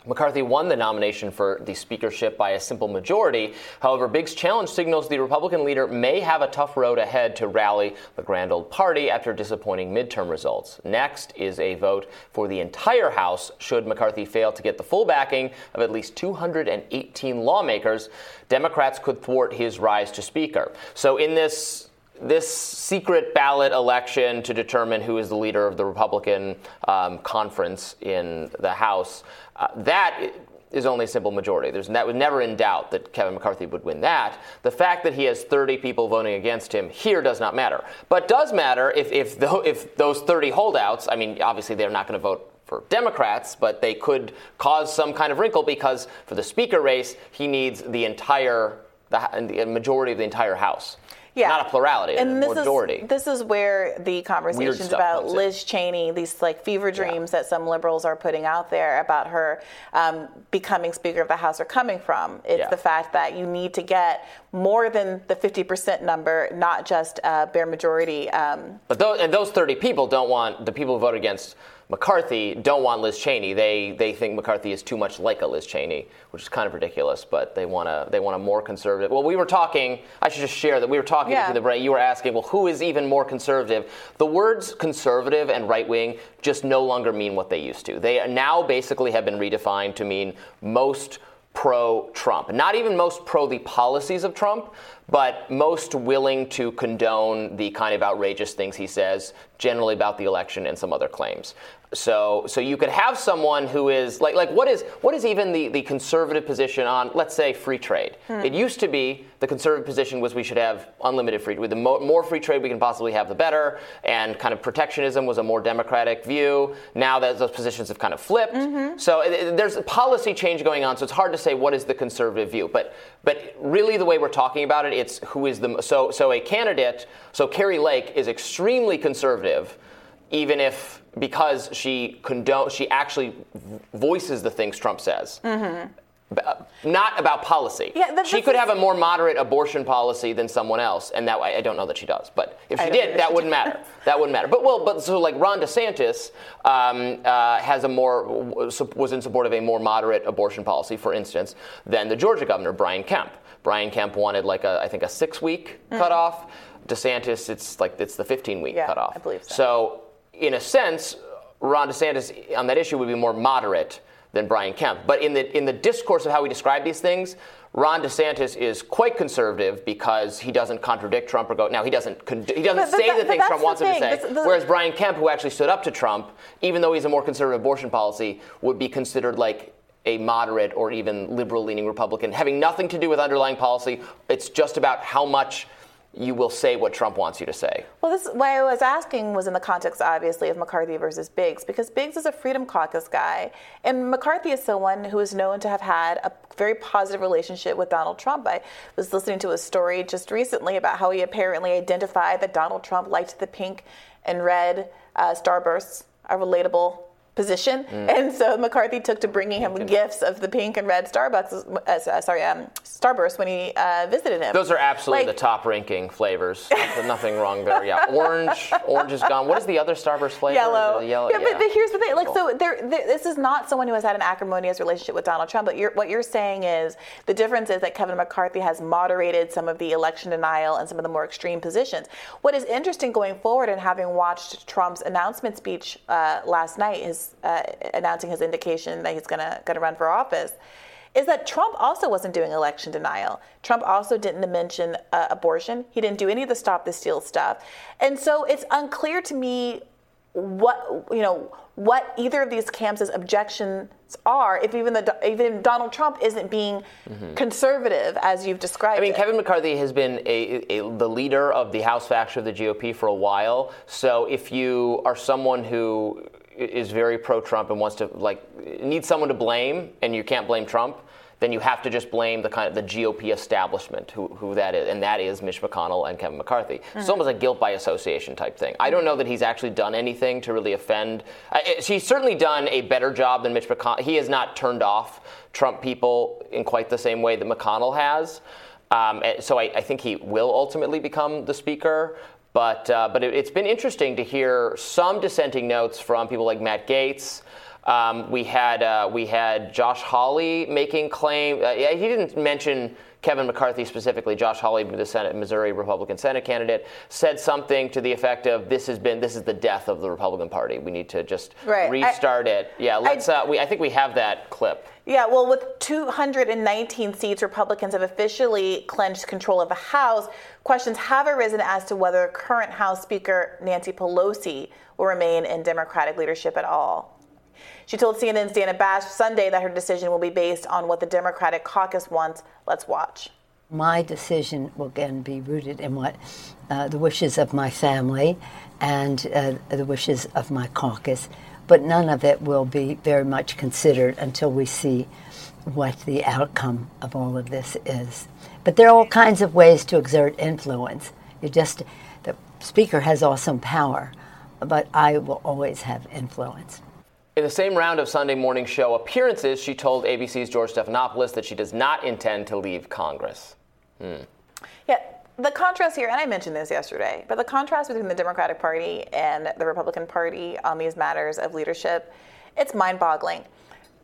McCarthy won the nomination for the speakership by a simple majority. However, Biggs' challenge signals the Republican leader may have a tough road ahead to rally the grand old party after disappointing midterm results. Next is a vote for the entire House should McCarthy fail to get the full backing of at least 218 lawmakers. Democrats could thwart his rise to speaker. So in this this secret ballot election to determine who is the leader of the Republican um, conference in the House, uh, that is only a simple majority. There's that was never in doubt that Kevin McCarthy would win that. The fact that he has 30 people voting against him here does not matter, but does matter if if, the, if those 30 holdouts. I mean, obviously they're not going to vote for Democrats, but they could cause some kind of wrinkle because for the speaker race, he needs the entire the majority of the entire House. Yeah. Not a plurality, and a this majority. Is, this is where the conversations about. Liz Cheney, these like fever dreams that some liberals are putting out there about her um, becoming Speaker of the House are coming from. It's Yeah. the fact that you need to get more than the 50% number, not just a bare majority. Um, But those, and those 30 people don't want the people who vote against McCarthy don't want Liz Cheney. They they think McCarthy is too much like a Liz Cheney, which is kind of ridiculous. But they want to they want a more conservative. Well, we were talking. I should just share that we were talking Yeah. to the break. You were asking, well, who is even more conservative? The words conservative and right wing just no longer mean what they used to. They now basically have been redefined to mean most pro Trump. Not even most pro the policies of Trump, but most willing to condone the kind of outrageous things he says, generally about the election and some other claims. So, so you could have someone who is like, like what is what is even the, the conservative position on, let's say, free trade? Hmm. It used to be the conservative position was we should have unlimited free. With the mo- more free trade we can possibly have, the better. And kind of protectionism was a more democratic view. Now that those positions have kind of flipped. So it- it- there's a policy change going on. So it's hard to say what is the conservative view. But but really, the way we're talking about it, it's who is the so so a candidate. So Kari Lake is extremely conservative, even if because she condone she actually voices the things Trump says. B- uh, Not about policy. Yeah, that- she could have a more moderate abortion policy than someone else, and that way I don't know that she does. But if she did, that wouldn't matter. That wouldn't matter. But well, but so like Ron DeSantis um, uh, has a more was in support of a more moderate abortion policy, for instance, than the Georgia governor Brian Kemp. Brian Kemp wanted like a I think a six week Mm. cutoff. DeSantis, it's like it's the 15 week Yeah, cutoff. I believe so. So in a sense, Ron DeSantis on that issue would be more moderate than Brian Kemp. But in the in the discourse of how we describe these things, Ron DeSantis is quite conservative because he doesn't contradict Trump or go. Now he doesn't con- he doesn't But- but say that- the things Trump the wants him to say. This- the- whereas Brian Kemp, who actually stood up to Trump, even though he's a more conservative abortion policy, would be considered like a moderate or even liberal-leaning Republican, having nothing to do with underlying policy. It's just about how much you will say what Trump wants you to say. Well, this why I was asking was in the context, obviously, of McCarthy versus Biggs, because Biggs is a Freedom Caucus guy, and McCarthy is someone who is known to have had a very positive relationship with Donald Trump. I was listening to a story just recently about how he apparently identified that Donald Trump liked the pink and red uh, starbursts, a relatable position, Mm. and so McCarthy took to bringing him gifts of the pink and red Starbucks, uh, uh, sorry, um, Starburst when he uh, visited him. Those are absolutely Like- the top ranking flavors. Nothing- Nothing wrong there. Yeah, orange. Orange is gone. What is the other Starburst flavor? Yellow. Yellow. Yeah, but, but here's the thing. Like, so there, there, this is not someone who has had an acrimonious relationship with Donald Trump. But you're, what you're saying is the difference is that Kevin McCarthy has moderated some of the election denial and some of the more extreme positions. What is interesting going forward, and having watched Trump's announcement speech uh, last night, his uh, announcing his indication that he's gonna gonna run for office. Is that Trump also wasn't doing election denial? Trump also didn't mention uh, abortion. He didn't do any of the stop the steal stuff. And so it's unclear to me what you know what either of these camps' objections are if even the even Donald Trump isn't being conservative as you've described. Mm-hmm. I mean, it. Kevin McCarthy has been a, a, the leader of the House faction of the GOP for a while. So if you are someone who is very pro-Trump and wants to like needs someone to blame, and you can't blame Trump, then you have to just blame the kind of the GOP establishment, who, who that is, and that is Mitch McConnell and Kevin McCarthy. Mm-hmm. It's almost a guilt by association type thing. I don't know that he's actually done anything to really offend. Uh, he's certainly done a better job than Mitch McConnell. He has not turned off Trump people in quite the same way that McConnell has. Um, so I, I, think he will ultimately become the speaker. But, uh, but it, it's been interesting to hear some dissenting notes from people like Matt Gaetz. Um, we had uh, we had Josh Hawley making claim. Uh, he didn't mention Kevin McCarthy specifically. Josh Hawley, the Senate Missouri Republican Senate candidate, said something to the effect of, "This has been this is the death of the Republican Party. We need to just right. restart I, it." Yeah, let's. I, uh, we, I think we have that clip. Yeah, well, with 219 seats, Republicans have officially clenched control of the House. Questions have arisen as to whether current House Speaker Nancy Pelosi will remain in Democratic leadership at all. She told CNN's Dana Bash Sunday that her decision will be based on what the Democratic caucus wants. Let's watch. My decision will again be rooted in what uh, the wishes of my family and uh, the wishes of my caucus, but none of it will be very much considered until we see what the outcome of all of this is. But there are all kinds of ways to exert influence. You just the speaker has awesome power, but I will always have influence. In the same round of Sunday morning show appearances, she told ABC's George Stephanopoulos that she does not intend to leave Congress. Hmm. The contrast here, and I mentioned this yesterday, but the contrast between the Democratic Party and the Republican Party on these matters of leadership, it's mind boggling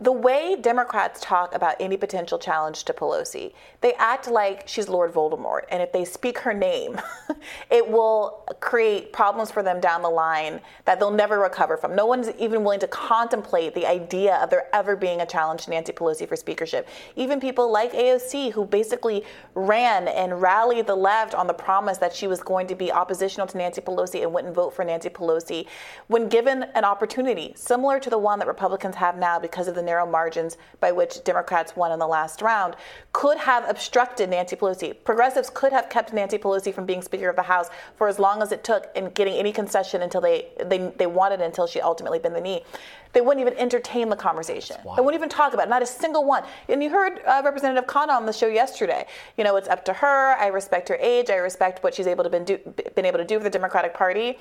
the way Democrats talk about any potential challenge to Pelosi, they act like she's Lord Voldemort. And if they speak her name, it will create problems for them down the line that they'll never recover from. No one's even willing to contemplate the idea of there ever being a challenge to Nancy Pelosi for speakership. Even people like AOC, who basically ran and rallied the left on the promise that she was going to be oppositional to Nancy Pelosi and wouldn't vote for Nancy Pelosi, when given an opportunity similar to the one that Republicans have now because of the narrow margins by which Democrats won in the last round, could have obstructed Nancy Pelosi. Progressives could have kept Nancy Pelosi from being Speaker of the House for as long as it took in getting any concession until they, they, they wanted until she ultimately bent the knee. They wouldn't even entertain the conversation. They wouldn't even talk about it, not a single one. And you heard uh, Representative Khanna on the show yesterday. You know, it's up to her. I respect her age. I respect what she's able to been, do, been able to do for the Democratic Party.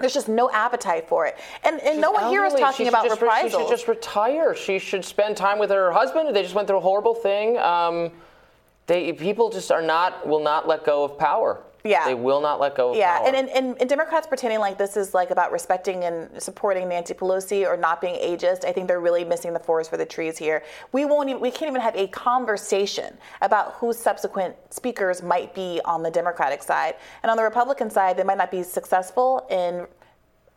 There's just no appetite for it. And, and no one here is talking about just, reprisals. She should just retire. She should spend time with her husband. They just went through a horrible thing. Um, they, people just are not, will not let go of power. Yeah. They will not let go of yeah. power. and, and, and Democrats pretending like this is like about respecting and supporting Nancy Pelosi or not being ageist, I think they're really missing the forest for the trees here. We won't even, we can't even have a conversation about who subsequent speakers might be on the Democratic side. And on the Republican side, they might not be successful in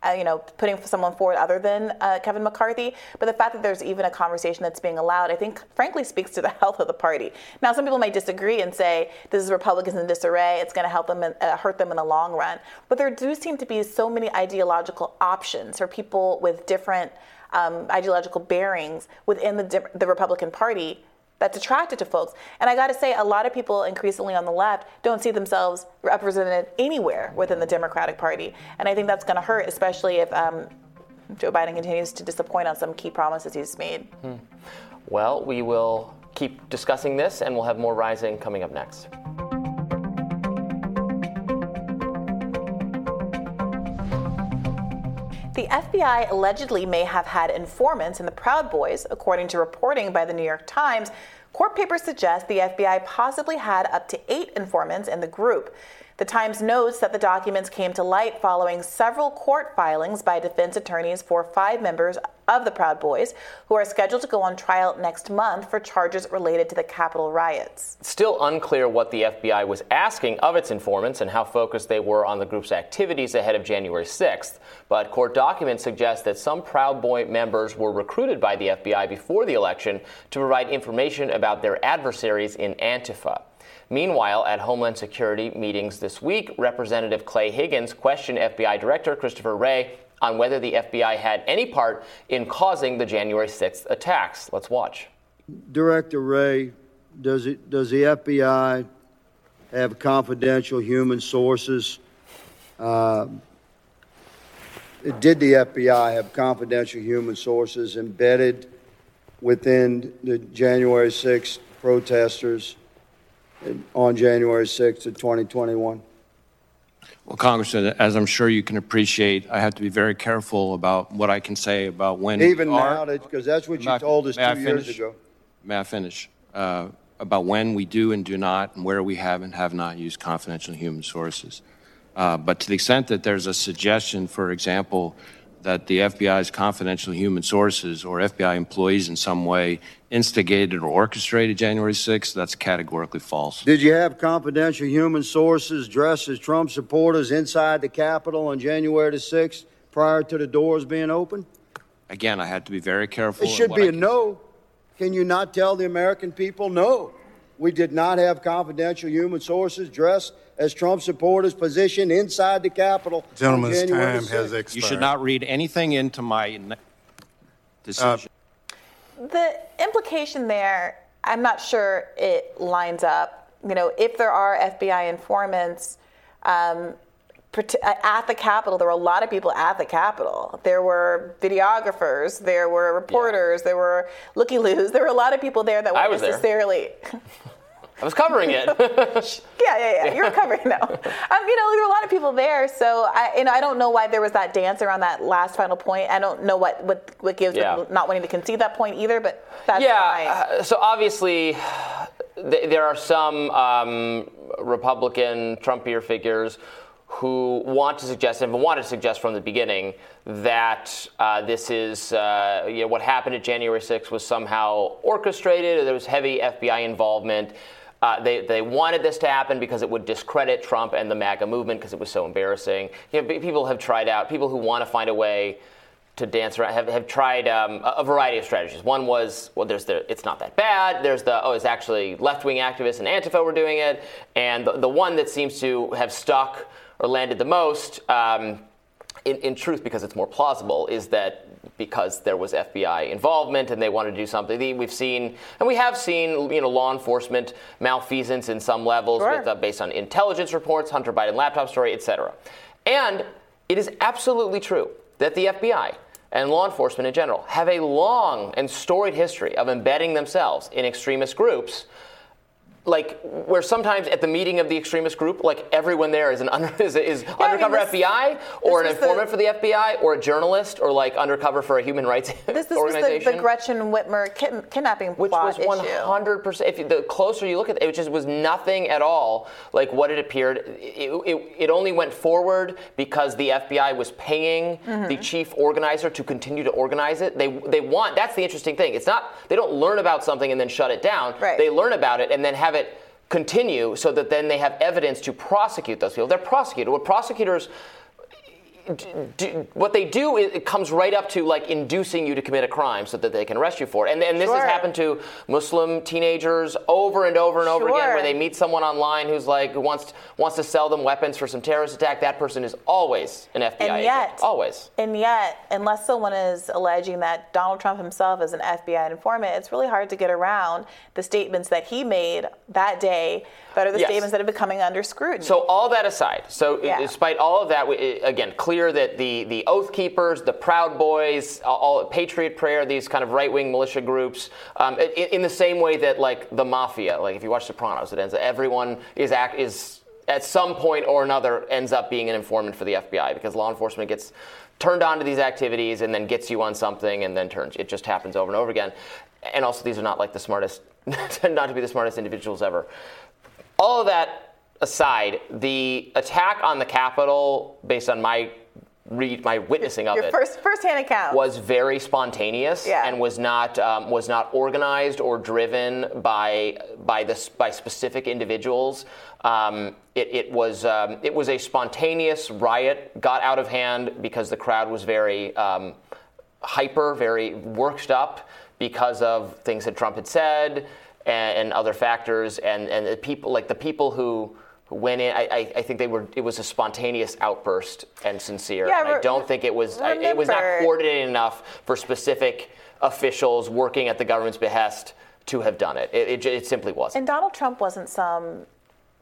uh, you know, putting someone forward other than uh, Kevin McCarthy. But the fact that there's even a conversation that's being allowed, I think, frankly, speaks to the health of the party. Now, some people may disagree and say this is Republicans in disarray. It's going to help them and uh, hurt them in the long run. But there do seem to be so many ideological options for people with different um, ideological bearings within the, the Republican Party that's attracted to folks. And I got to say, a lot of people increasingly on the left don't see themselves represented anywhere within the Democratic Party. And I think that's going to hurt, especially if um, Joe Biden continues to disappoint on some key promises he's made. Hmm. Well, we will keep discussing this, and we'll have more Rising coming up next. The FBI allegedly may have had informants in the Proud Boys, according to reporting by the New York Times. Court papers suggest the FBI possibly had up to eight informants in the group. The Times notes that the documents came to light following several court filings by defense attorneys for five members of the Proud Boys, who are scheduled to go on trial next month for charges related to the Capitol riots. Still unclear what the FBI was asking of its informants and how focused they were on the group's activities ahead of January 6th. But court documents suggest that some Proud Boy members were recruited by the FBI before the election to provide information about their adversaries in Antifa. Meanwhile, at Homeland Security meetings this week, Representative Clay Higgins questioned FBI Director Christopher Wray on whether the FBI had any part in causing the January 6th attacks. Let's watch. Director Wray, does, it, does the FBI have confidential human sources uh, did the FBI have confidential human sources embedded within the January 6th protesters on January 6th of 2021? Well, Congressman, as I'm sure you can appreciate, I have to be very careful about what I can say about when. Even we now, because that's what you I- told us may I two years finish? ago. May I finish? Uh, about when we do and do not, and where we have and have not used confidential human sources. Uh, but to the extent that there's a suggestion, for example, that the FBI's confidential human sources or FBI employees in some way instigated or orchestrated January 6th, that's categorically false. Did you have confidential human sources dressed as Trump supporters inside the Capitol on January the 6th prior to the doors being open? Again, I had to be very careful. It should be I a no. Can you not tell the American people no? We did not have confidential human sources dressed as Trump supporters positioned inside the Capitol. on Gentleman's January the time has expired. You should not read anything into my n- decision. The implication there, I'm not sure it lines up. You know, if there are FBI informants um, prote- at the Capitol, there were a lot of people at the Capitol. There were videographers, there were reporters, there were looky loos. There were a lot of people there that weren't was there. necessarily. I was covering it. Yeah, yeah, yeah. You're covering now. Um, you know, there were a lot of people there, so I, you know, I don't know why there was that dance around that last final point. I don't know what what, what gives Yeah. not wanting to concede that point either, but that's yeah. uh, so obviously, th- there are some um, Republican Trumpier figures who want to suggest and wanted to suggest from the beginning that uh, this is uh, you know, what happened at January 6th was somehow orchestrated. Or there was heavy FBI involvement. Uh, they, they wanted this to happen because it would discredit Trump and the MAGA movement because it was so embarrassing. You know, people have tried out, people who want to find a way to dance around have, have tried um, a, a variety of strategies. One was, well, there's the it's not that bad. There's the oh, it's actually left wing activists and Antifa were doing it, and the, the one that seems to have stuck or landed the most, um, in, in truth, because it's more plausible, is that because there was FBI involvement and they wanted to do something. We've seen, and we have seen, you know, law enforcement malfeasance in some levels Sure. with, uh, based on intelligence reports, Hunter Biden laptop story, etc. And it is absolutely true that the FBI and law enforcement in general have a long and storied history of embedding themselves in extremist groups. Like where sometimes at the meeting of the extremist group, like everyone there is an under, is, is I mean, undercover this- FBI or an this was the- informant for the FBI or a journalist or like undercover for a human rights This, this was the, organization. the Gretchen Whitmer kid, kidnapping which was hundred percent. If you, the closer you look at it, it just was nothing at all like what it appeared. It, it, it only went forward because the FBI was paying the Mhm. chief organizer to continue to organize it. They they want. That's the interesting thing. It's not they don't learn about something and then shut it down. Right. They learn about it and then have it continue so that then they have evidence to prosecute those people. They're prosecuted. What prosecutors do, what they do is it comes right up to like inducing you to commit a crime so that they can arrest you for it. And, and this Sure. has happened to Muslim teenagers over and over and over again, where they meet someone online who's like who wants wants to sell them weapons for some terrorist attack. That person is always an FBI And agent. always. And yet, unless someone is alleging that Donald Trump himself is an FBI informant, it's really hard to get around the statements that he made that day that are the Yes. statements that have been coming under scrutiny. So all that aside, so Yeah. despite all of that, we- again, clear that the the Oath Keepers, the Proud Boys, all, Patriot Prayer, these kind of right wing militia groups, um, in, in the same way that like the mafia, like if you watch Sopranos, it ends everyone is act is at some point or another ends up being an informant for the FBI because law enforcement gets turned on to these activities and then gets you on something and then turns. It just happens over and over again. And also, these are not like the smartest, tend not to be the smartest individuals ever. All of that aside, the attack on the Capitol, based on my read, my witnessing of your it, first first-hand account was very spontaneous Yeah. and was not um, was not organized or driven by by this by specific individuals. Um, it, it was um, it was a spontaneous riot, got out of hand because the crowd was very um, hyper, very worked up because of things that Trump had said and, and other factors, and and the people like the people who. Went in. I, I, I think they were. It was a spontaneous outburst and sincere. Yeah, and I don't think it was. I, it was not coordinated enough for specific officials working at the government's behest to have done it. It, it, it simply wasn't. And Donald Trump wasn't some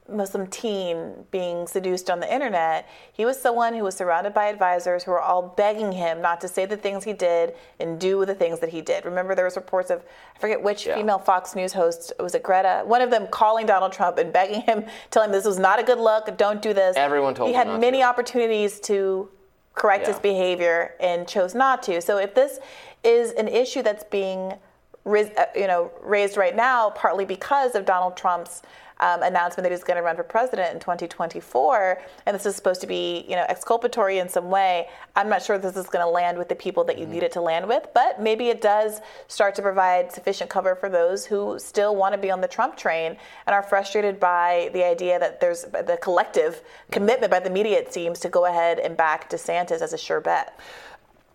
Muslim teen being seduced on the internet, he was someone who was surrounded by advisors who were all begging him not to say the things he did and do the things that he did. Remember, there was reports of I forget which yeah. female Fox News host was it Greta, one of them calling Donald Trump and begging him, telling him this was not a good look, don't do this. Everyone told him. he had many to. opportunities to correct yeah. his behavior and chose not to. So if this is an issue that's being uh, you know, raised right now, partly because of Donald Trump's um, announcement that he's going to run for president in 2024, and this is supposed to be, you know, exculpatory in some way. I'm not sure this is going to land with the people that you mm-hmm. need it to land with, but maybe it does start to provide sufficient cover for those who still want to be on the Trump train and are frustrated by the idea that there's the collective commitment by the media, it seems, to go ahead and back DeSantis as a sure bet.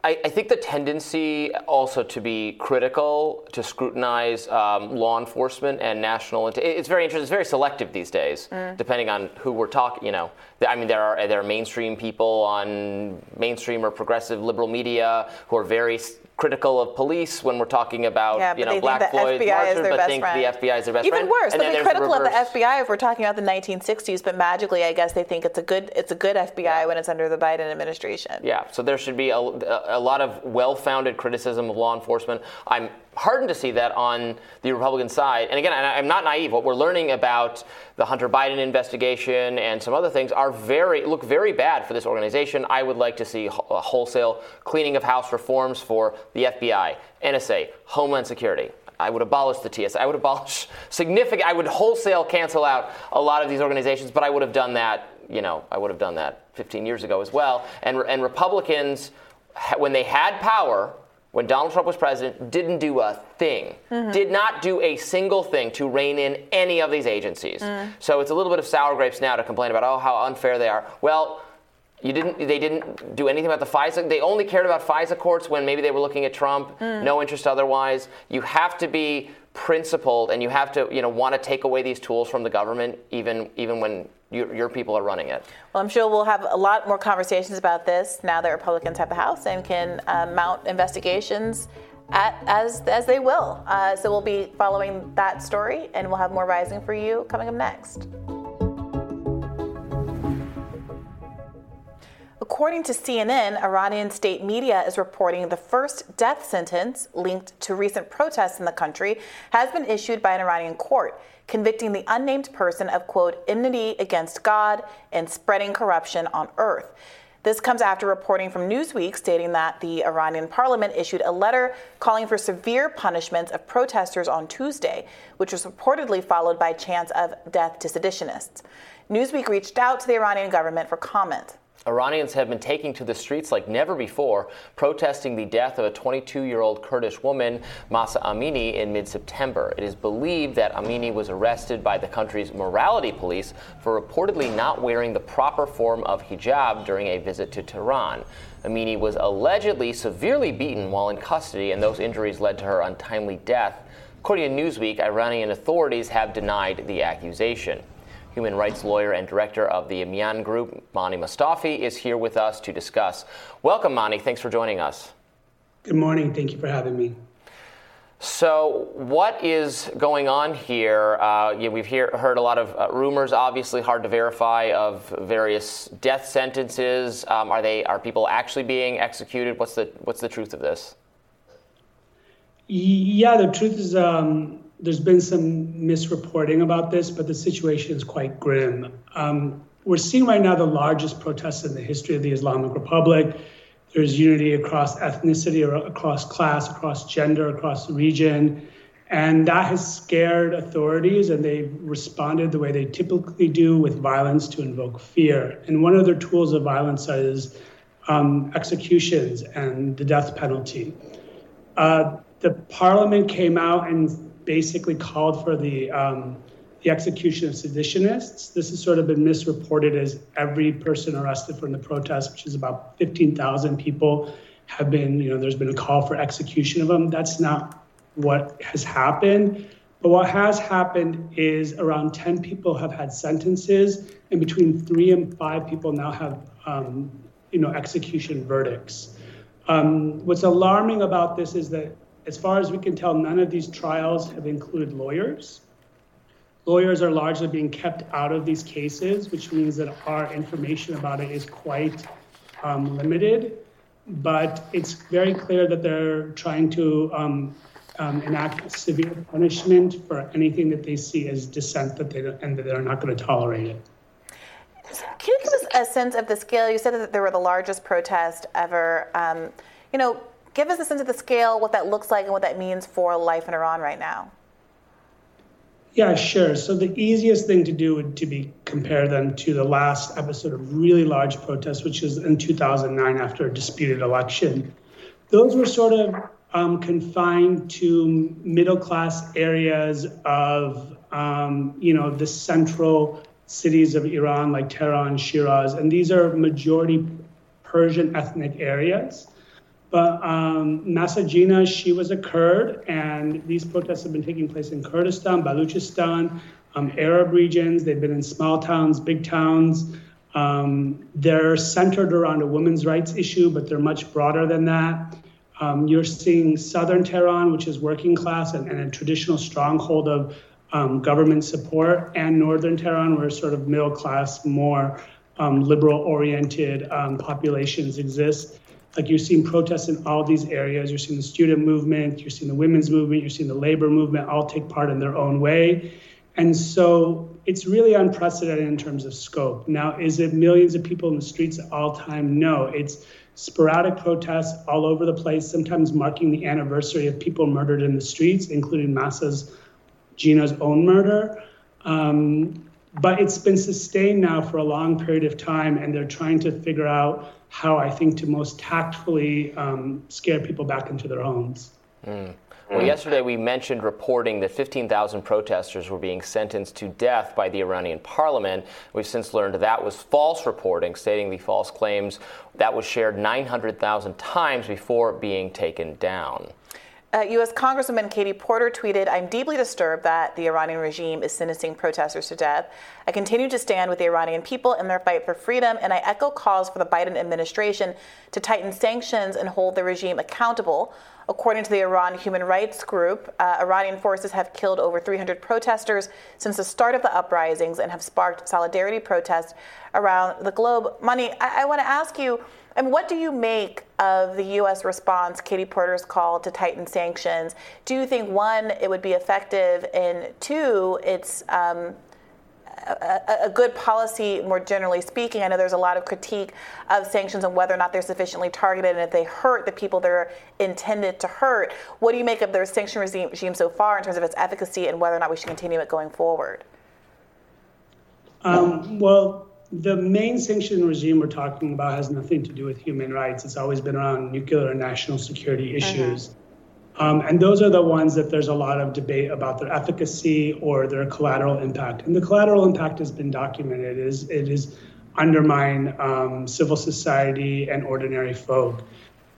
I, I, think the tendency also to be critical, to scrutinize um, law enforcement and national, it's very interesting. It's very selective these days, mm. depending on who we're talking. You know, I mean, there are there are mainstream people on mainstream or progressive liberal media who are very critical of police when we're talking about yeah, you know Black Floyd marchers, but think friend. the FBI is their best Even friend. worse, and they'll be critical of the FBI if we're talking about the 1960s, but magically, I guess they think it's a good it's a good FBI yeah. when it's under the Biden administration. Yeah, so there should be a, a lot of well-founded criticism of law enforcement. I'm heartened to see that on the Republican side. And again, I'm not naive. What we're learning about the Hunter Biden investigation and some other things are very look very bad for this organization. I would like to see a uh, wholesale cleaning of house reforms for the FBI, NSA, Homeland Security. I would abolish the TSA. I would abolish significant. I would wholesale cancel out a lot of these organizations, but I would have done that. You know, I would have done that 15 years ago as well. And and Republicans, when they had power, when Donald Trump was president, didn't do a thing, mm-hmm. did not do a single thing to rein in any of these agencies. Mm. So it's a little bit of sour grapes now to complain about, oh, how unfair they are. Well, you didn't. They didn't do anything about the FISA. They only cared about FISA courts when maybe they were looking at Trump. Mm. No interest otherwise. You have to be principled, and you have to, you know, want to take away these tools from the government, even even when your, your people are running it. Well, I'm sure we'll have a lot more conversations about this now that Republicans have the House and can uh, mount investigations at, as, as they will. Uh, so we'll be following that story and we'll have more Rising for you coming up next. According to CNN, Iranian state media is reporting the first death sentence linked to recent protests in the country has been issued by an Iranian court convicting the unnamed person of, quote, enmity against God and spreading corruption on earth. This comes after reporting from Newsweek stating that the Iranian parliament issued a letter calling for severe punishments of protesters on Tuesday, which was reportedly followed by chants of death to seditionists. Newsweek reached out to the Iranian government for comment. Iranians have been taking to the streets like never before, protesting the death of a 22 year old Kurdish woman, Mahsa Amini, in mid September. It is believed that Amini was arrested by the country's morality police for reportedly not wearing the proper form of hijab during a visit to Tehran. Amini was allegedly severely beaten while in custody, and those injuries led to her untimely death. According to Newsweek, Iranian authorities have denied the accusation human rights lawyer and director of the Miaan Group, Mani Mostofi, is here with us to discuss. Welcome, Mani. Thanks for joining us. Good morning. Thank you for having me. So, what is going on here? Uh, yeah, we've hear, heard a lot of uh, rumors, obviously hard to verify, of various death sentences. Um, are they? Are people actually being executed? What's the What's the truth of this? Yeah, the truth is um, there's been some misreporting about this, but the situation is quite grim. Um, we're seeing right now the largest protests in the history of the Islamic Republic. There's unity across ethnicity, or across class, across gender, across region. And that has scared authorities, and they've responded the way they typically do with violence to invoke fear. And one of their tools of violence is um, executions and the death penalty. Uh, the parliament came out and basically called for the um, the execution of seditionists. This has sort of been misreported as every person arrested from the protest, which is about 15,000 people, have been, you know, there's been a call for execution of them. That's not what has happened. But what has happened is around 10 people have had sentences, and between three and five people now have, um, you know, execution verdicts. Um, what's alarming about this is that as far as we can tell, none of these trials have included lawyers. lawyers are largely being kept out of these cases, which means that our information about it is quite um, limited. But it's very clear that they're trying to um, um, enact severe punishment for anything that they see as dissent that they and that they're not going to tolerate it. Can you give us a sense of the scale? You said that there were the largest protest ever. Um, you know, give us a sense of the scale, what that looks like, and what that means for life in Iran right now. Yeah, sure. So the easiest thing to do would to be compare them to the last episode of really large protests, which is in 2009 after a disputed election. Those were sort of um, confined to middle class areas of, um, you know, the central cities of Iran like Tehran, Shiraz, and these are majority Persian ethnic areas. But um, Mahsa Jina, she was a Kurd, and these protests have been taking place in Kurdistan, Baluchistan, um, Arab regions. They've been in small towns, big towns. Um, they're centered around a women's rights issue, but they're much broader than that. Um, you're seeing southern Tehran, which is working class and, and a traditional stronghold of um, government support, and northern Tehran, where sort of middle class, more um, liberal oriented populations exist like you're seeing protests in all these areas. You're seeing the student movement, you're seeing the women's movement, you're seeing the labor movement all take part in their own way. And so it's really unprecedented in terms of scope. Now, is it millions of people in the streets at all time? No, it's sporadic protests all over the place, sometimes marking the anniversary of people murdered in the streets, including Mahsa's Jina's own murder. Um, but it's been sustained now for a long period of time, and they're trying to figure out how I think to most tactfully um, scare people back into their homes. Mm. Well, yesterday we mentioned reporting that 15,000 protesters were being sentenced to death by the Iranian parliament. We've since learned that was false reporting, stating the false claims that was shared 900,000 times before being taken down. Uh, U.S. Congresswoman Katie Porter tweeted, I'm deeply disturbed that the Iranian regime is sentencing protesters to death. I continue to stand with the Iranian people in their fight for freedom, and I echo calls for the Biden administration to tighten sanctions and hold the regime accountable. According to the Iran Human Rights Group, uh, Iranian forces have killed over 300 protesters since the start of the uprisings and have sparked solidarity protests around the globe. Mani, I, I want to ask you and what do you make of the U.S. response, Katie Porter's call to tighten sanctions? Do you think, one, it would be effective, and two, it's um, a, a, good policy more generally speaking? I know there's a lot of critique of sanctions and whether or not they're sufficiently targeted and if they hurt the people they're intended to hurt. What do you make of their sanction regime, regime so far in terms of its efficacy and whether or not we should continue it going forward? Um, well, the main sanction regime we're talking about has nothing to do with human rights. It's always been around nuclear and national security uh-huh. issues. Um, and those are the ones that there's a lot of debate about their efficacy or their collateral impact. And the collateral impact has been documented. It is, it is undermine um, civil society and ordinary folk.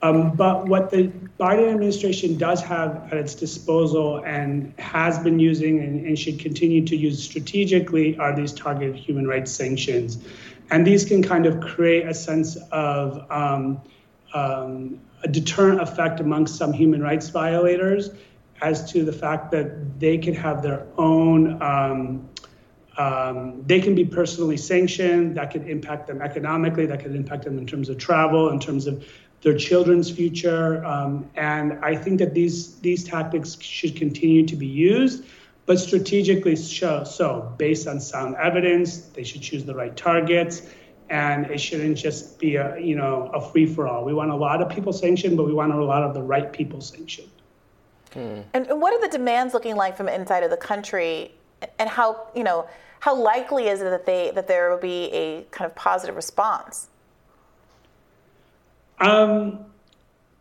Um, but what the Biden administration does have at its disposal and has been using and, and, should continue to use strategically are these targeted human rights sanctions. And these can kind of create a sense of um, um, a deterrent effect amongst some human rights violators as to the fact that they can have their own. Um, um, they can be personally sanctioned. That could impact them economically. That could impact them in terms of travel, in terms of their children's future. Um, and I think that these these tactics should continue to be used, but strategically so, so based on sound evidence. They should choose the right targets, and it shouldn't just be a you know a free for all. We want a lot of people sanctioned, but we want a lot of the right people sanctioned. Hmm. And, and what are the demands looking like from inside of the country, and how you know how likely is it that they that there will be a kind of positive response? Um,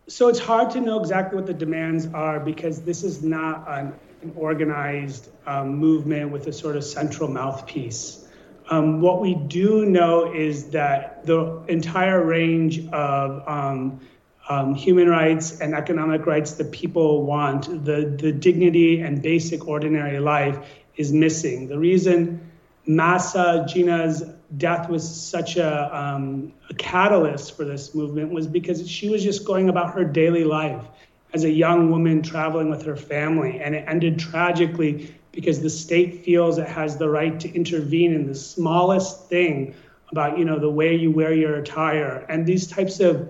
so it's hard to know exactly what the demands are because this is not an, an organized um, movement with a sort of central mouthpiece. Um, what we do know is that the entire range of um, um, human rights and economic rights that people want, the, the dignity and basic ordinary life, is missing. The reason Mahsa Jina's death was such a, um, a catalyst for this movement was because she was just going about her daily life as a young woman traveling with her family. And it ended tragically because the state feels it has the right to intervene in the smallest thing about you know the way you wear your attire and these types of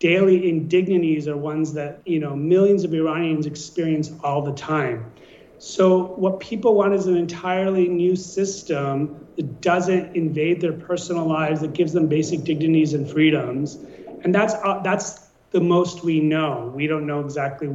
daily indignities are ones that you know millions of Iranians experience all the time. So what people want is an entirely new system that doesn't invade their personal lives, that gives them basic dignities and freedoms, and that's uh, that's the most we know. We don't know exactly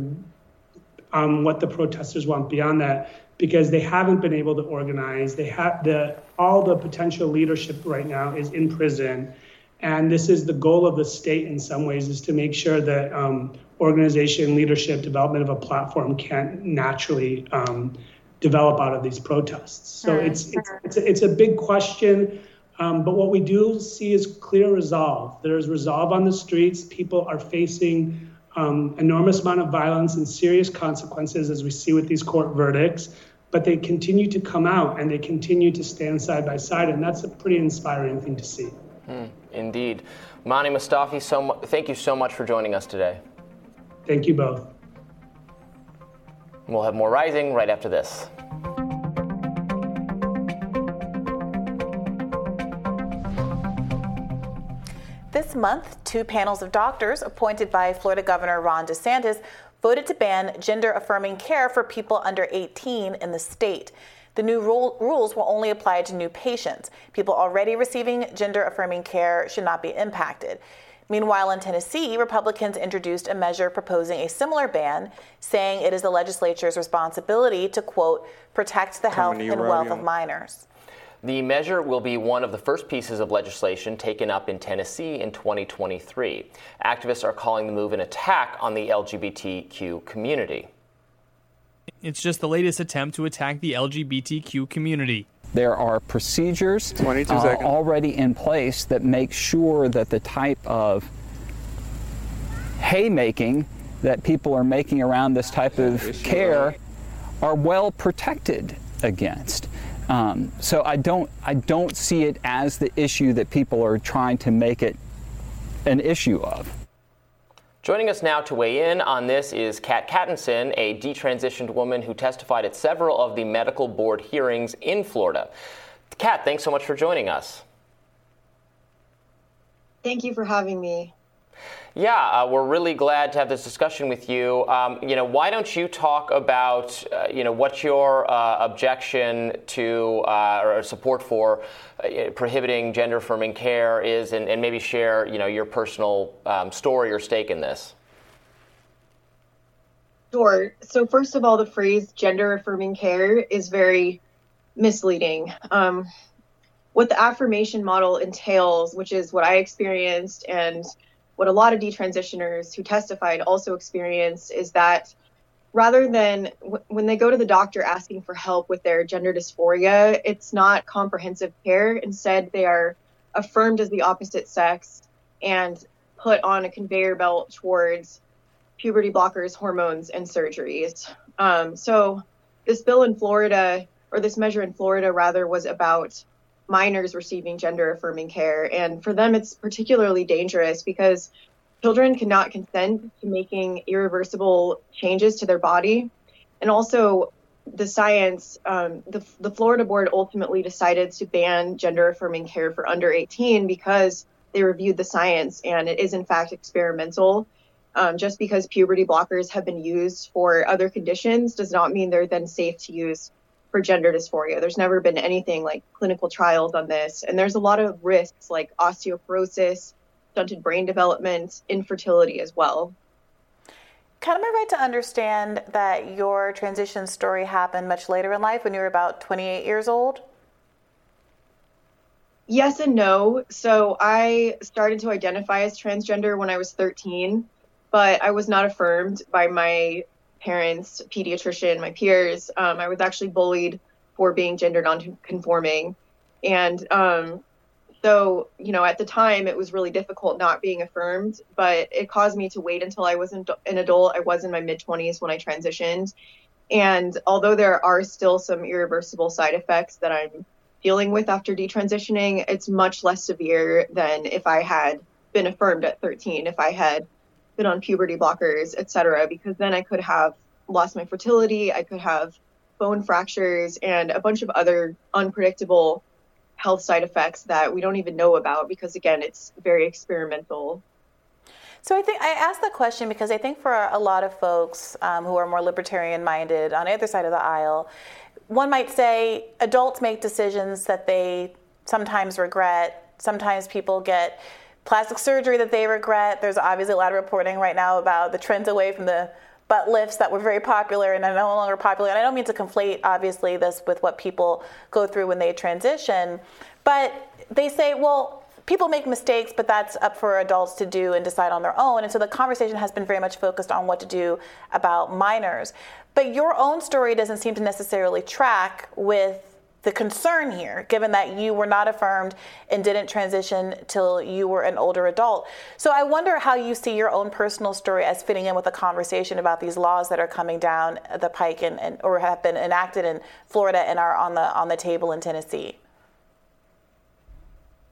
um, what the protesters want beyond that because they haven't been able to organize. They have the all the potential leadership right now is in prison, and this is the goal of the state in some ways is to make sure that um, organization, leadership, development of a platform can't naturally um, develop out of these protests. So it's it's it's a, it's a big question. Um, but what we do see is clear resolve. There's resolve on the streets. People are facing um, enormous amount of violence and serious consequences, as we see with these court verdicts but they continue to come out and they continue to stand side by side, and that's a pretty inspiring thing to see. Hmm, indeed. Mani Mostofi, so mu- thank you so much for joining us today. Thank you both. We'll have more Rising right after this. This month, two panels of doctors appointed by Florida Governor Ron DeSantis voted to ban gender affirming care for people under 18 in the state. The new rule, rules will only apply to new patients. People already receiving gender affirming care should not be impacted. Meanwhile, in Tennessee, Republicans introduced a measure proposing a similar ban, saying it is the legislature's responsibility to, quote, protect the health and wealth of minors. The measure will be one of the first pieces of legislation taken up in Tennessee in 2023. Activists are calling the move an attack on the LGBTQ community. It's just the latest attempt to attack the LGBTQ community. There are procedures uh, already in place that make sure that the type of haymaking that people are making around this type of care are well protected against. Um, so I don't I don't see it as the issue that people are trying to make it an issue of. Joining us now to weigh in on this is Kat Cattinson, a detransitioned woman who testified at several of the medical board hearings in Florida. Kat, thanks so much for joining us. Thank you for having me. Yeah, uh, we're really glad to have this discussion with you. Um, you know, why don't you talk about, uh, you know, what your uh, objection to uh, or support for uh, prohibiting gender affirming care is, and, and, maybe share, you know, your personal um, story or stake in this. Sure. So first of all, the phrase gender affirming care is very misleading. Um, what the affirmation model entails, which is what I experienced and what a lot of detransitioners who testified also experienced is that rather than w- when they go to the doctor asking for help with their gender dysphoria, it's not comprehensive care. Instead, they are affirmed as the opposite sex and put on a conveyor belt towards puberty blockers, hormones, and surgeries. Um, so, this bill in Florida, or this measure in Florida, rather, was about minors receiving gender affirming care. And for them, it's particularly dangerous because children cannot consent to making irreversible changes to their body. And also, the science, um, the, the Florida board ultimately decided to ban gender affirming care for under 18 because they reviewed the science and it is, in fact, experimental. Um, just because puberty blockers have been used for other conditions does not mean they're then safe to use for gender dysphoria. There's never been anything like clinical trials on this. And there's a lot of risks like osteoporosis, stunted brain development, infertility as well. Kind of am I right to understand that your transition story happened much later in life when you were about 28 years old? Yes and no. So I started to identify as transgender when I was 13, but I was not affirmed by my parents, pediatrician, my peers. Um, I was actually bullied for being gender non-conforming, and um, so you know at the time it was really difficult not being affirmed. But it caused me to wait until I was an adult. I was in my mid 20s when I transitioned, and although there are still some irreversible side effects that I'm dealing with after detransitioning, it's much less severe than if I had been affirmed at 13. If I had been on puberty blockers, etc., because then I could have lost my fertility, I could have bone fractures, and a bunch of other unpredictable health side effects that we don't even know about because, again, it's very experimental. So I think I asked the question because I think for a lot of folks um, who are more libertarian minded on either side of the aisle, one might say adults make decisions that they sometimes regret. Sometimes people get plastic surgery that they regret. There's obviously a lot of reporting right now about the trends away from the butt lifts that were very popular and are no longer popular. And I don't mean to conflate, obviously, this with what people go through when they transition, but they say, well, people make mistakes, but that's up for adults to do and decide on their own. And so the conversation has been very much focused on what to do about minors. But your own story doesn't seem to necessarily track with the concern here, given that you were not affirmed and didn't transition till you were an older adult. So I wonder how you see your own personal story as fitting in with the conversation about these laws that are coming down the pike and, and or have been enacted in Florida and are on the on the table in Tennessee.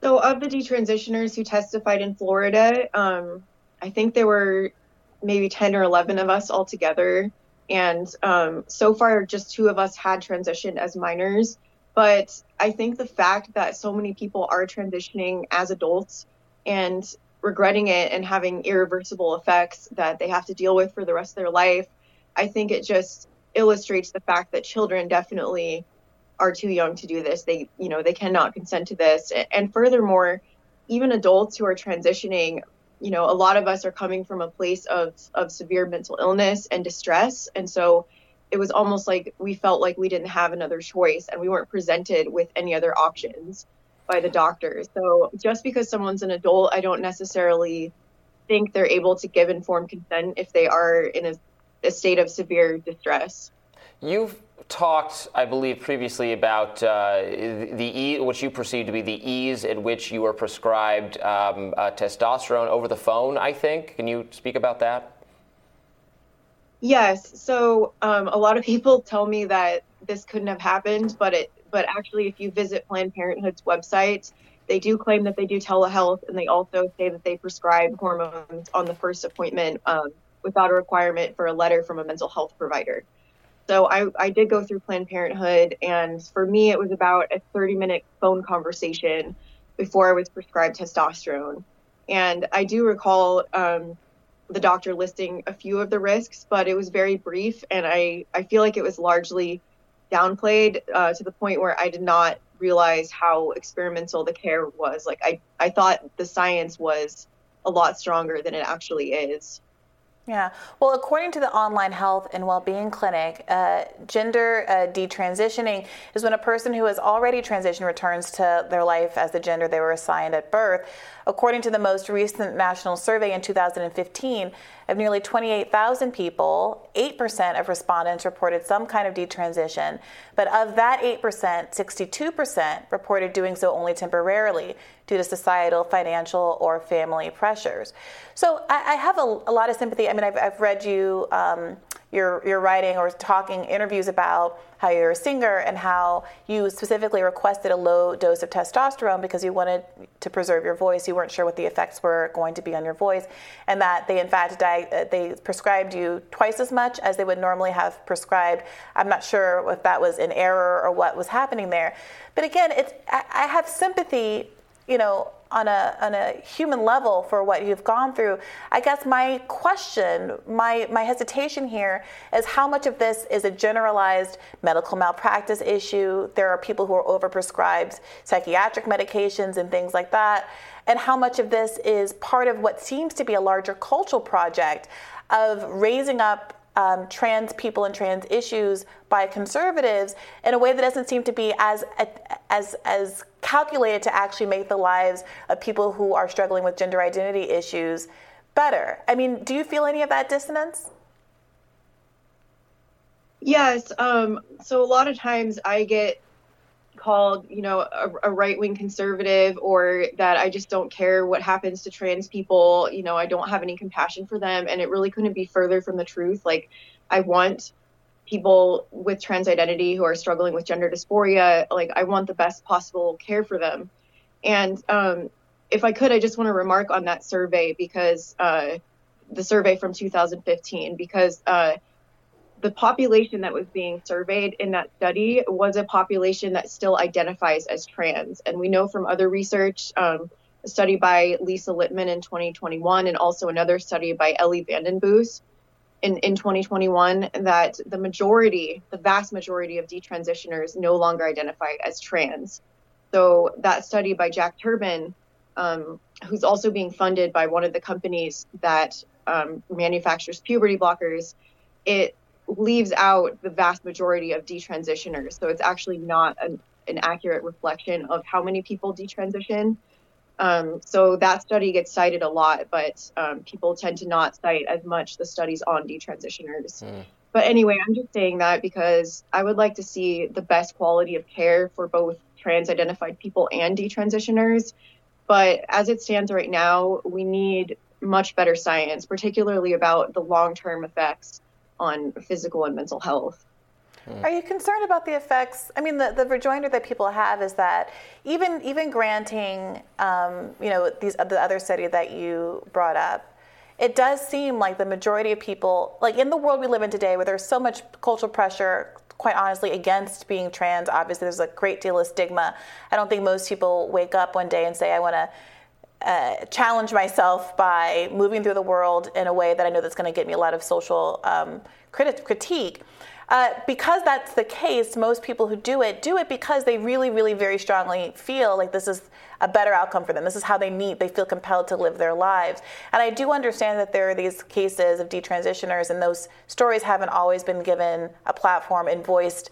So, of the detransitioners who testified in Florida, um, I think there were maybe 10 or 11 of us altogether. And um, so far, just two of us had transitioned as minors. But I think the fact that so many people are transitioning as adults and regretting it and having irreversible effects that they have to deal with for the rest of their life, I think it just illustrates the fact that children definitely are too young to do this. They, you know, they cannot consent to this. And furthermore, even adults who are transitioning, you know, a lot of us are coming from a place of of severe mental illness and distress, and so it was almost like we felt like we didn't have another choice and we weren't presented with any other options by the doctors. So just because someone's an adult, I don't necessarily think they're able to give informed consent if they are in a, a state of severe distress. You've talked, I believe, previously about uh, the e- what you perceive to be the ease at which you were prescribed um, uh, testosterone over the phone. I think. Can you speak about that? Yes. So um, a lot of people tell me that this couldn't have happened, but it. But actually, if you visit Planned Parenthood's website, they do claim that they do telehealth, and they also say that they prescribe hormones on the first appointment um, without a requirement for a letter from a mental health provider. So I, I did go through Planned Parenthood, and for me, it was about a 30 minute phone conversation before I was prescribed testosterone. And I do recall um, the doctor listing a few of the risks, but it was very brief, and I, I feel like it was largely downplayed uh, to the point where I did not realize how experimental the care was. Like, I, I thought the science was a lot stronger than it actually is. Yeah. Well, according to the Online Health and well-being Clinic, uh, gender uh, detransitioning is when a person who has already transitioned returns to their life as the gender they were assigned at birth. According to the most recent national survey in 2015, of nearly 28,000 people, 8% of respondents reported some kind of detransition. But of that 8%, 62% reported doing so only temporarily due to societal, financial, or family pressures. So I, I have a, a, lot of sympathy. I mean, I've, I've read you. Um, your, your writing or talking interviews about how you're a singer and how you specifically requested a low dose of testosterone because you wanted to preserve your voice. You weren't sure what the effects were going to be on your voice, and that they in fact di- uh, they prescribed you twice as much as they would normally have prescribed. I'm not sure if that was an error or what was happening there, but again, it's I, I have sympathy, you know, on a, on a human level for what you've gone through. I guess my question, my, my hesitation here is how much of this is a generalized medical malpractice issue? There are people who are overprescribed psychiatric medications and things like that. And how much of this is part of what seems to be a larger cultural project of raising up um, trans people and trans issues by conservatives in a way that doesn't seem to be as as as calculated to actually make the lives of people who are struggling with gender identity issues better. I mean, do you feel any of that dissonance? Yes. Um, so a lot of times I get called, you know, a, a right wing conservative or that I just don't care what happens to trans people. You know, I don't have any compassion for them. And it really couldn't be further from the truth. Like, I want people with trans identity who are struggling with gender dysphoria, like, I want the best possible care for them. And um, if I could, I just want to remark on that survey because uh, the survey from 2015, because uh, the population that was being surveyed in that study was a population that still identifies as trans. And we know from other research, um, a study by Lisa Littman in 2021, and also another study by Ellie Vandenboos in, in 2021, that the majority, the vast majority of detransitioners no longer identify as trans. So that study by Jack Turban, um, who's also being funded by one of the companies that um, manufactures puberty blockers, it leaves out the vast majority of detransitioners. So it's actually not an, an accurate reflection of how many people detransition. Um, so that study gets cited a lot, but um, people tend to not cite as much the studies on detransitioners. Mm. But anyway, I'm just saying that because I would like to see the best quality of care for both trans identified people and detransitioners. But as it stands right now, we need much better science, particularly about the long term effects on physical and mental health. Hmm. Are you concerned about the effects? I mean, the, the rejoinder that people have is that even even granting, um, you know, these the other study that you brought up, it does seem like the majority of people, like in the world we live in today, where there's so much cultural pressure, quite honestly, against being trans. Obviously, there's a great deal of stigma. I don't think most people wake up one day and say, "I want to." Uh, challenge myself by moving through the world in a way that I know that's going to get me a lot of social um, crit- critique. Uh, because that's the case, most people who do it do it because they really, really very strongly feel like this is a better outcome for them. This is how they need, they feel compelled to live their lives. And I do understand that there are these cases of detransitioners, and those stories haven't always been given a platform and voiced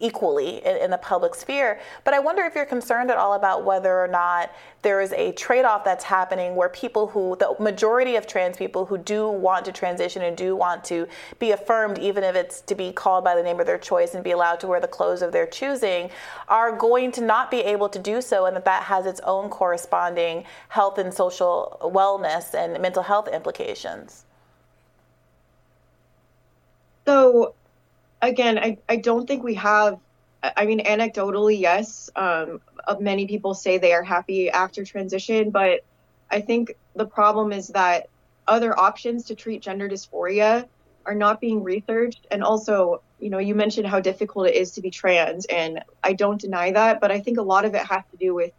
equally in, in, the public sphere. But I wonder if you're concerned at all about whether or not there is a trade off that's happening where people who, the majority of trans people who do want to transition and do want to be affirmed, even if it's to be called by the name of their choice and be allowed to wear the clothes of their choosing, are going to not be able to do so, and that that has its own corresponding health and social wellness and mental health implications. So again, I, I don't think we have. I mean, anecdotally, yes, um, many people say they are happy after transition, but I think the problem is that other options to treat gender dysphoria are not being researched. And also, you know, you mentioned how difficult it is to be trans, and I don't deny that, but I think a lot of it has to do with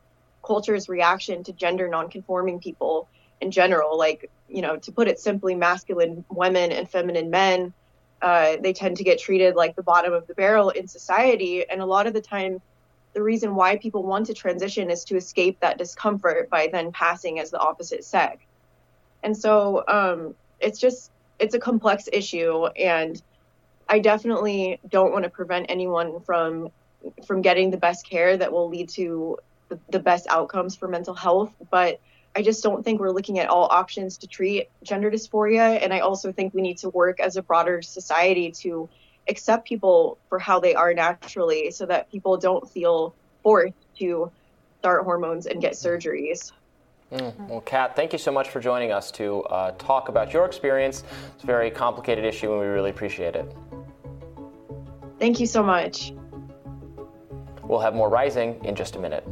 culture's reaction to gender nonconforming people in general. Like, you know, to put it simply, masculine women and feminine men uh, they tend to get treated like the bottom of the barrel in society. And a lot of the time, the reason why people want to transition is to escape that discomfort by then passing as the opposite sex. And so um, it's just, it's a complex issue. And I definitely don't want to prevent anyone from from getting the best care that will lead to the, the best outcomes for mental health. But I just don't think we're looking at all options to treat gender dysphoria. And I also think we need to work as a broader society to accept people for how they are naturally so that people don't feel forced to start hormones and get surgeries. Mm. Well, Kat, thank you so much for joining us to uh, talk about your experience. It's a very complicated issue, and we really appreciate it. Thank you so much. We'll have more Rising in just a minute.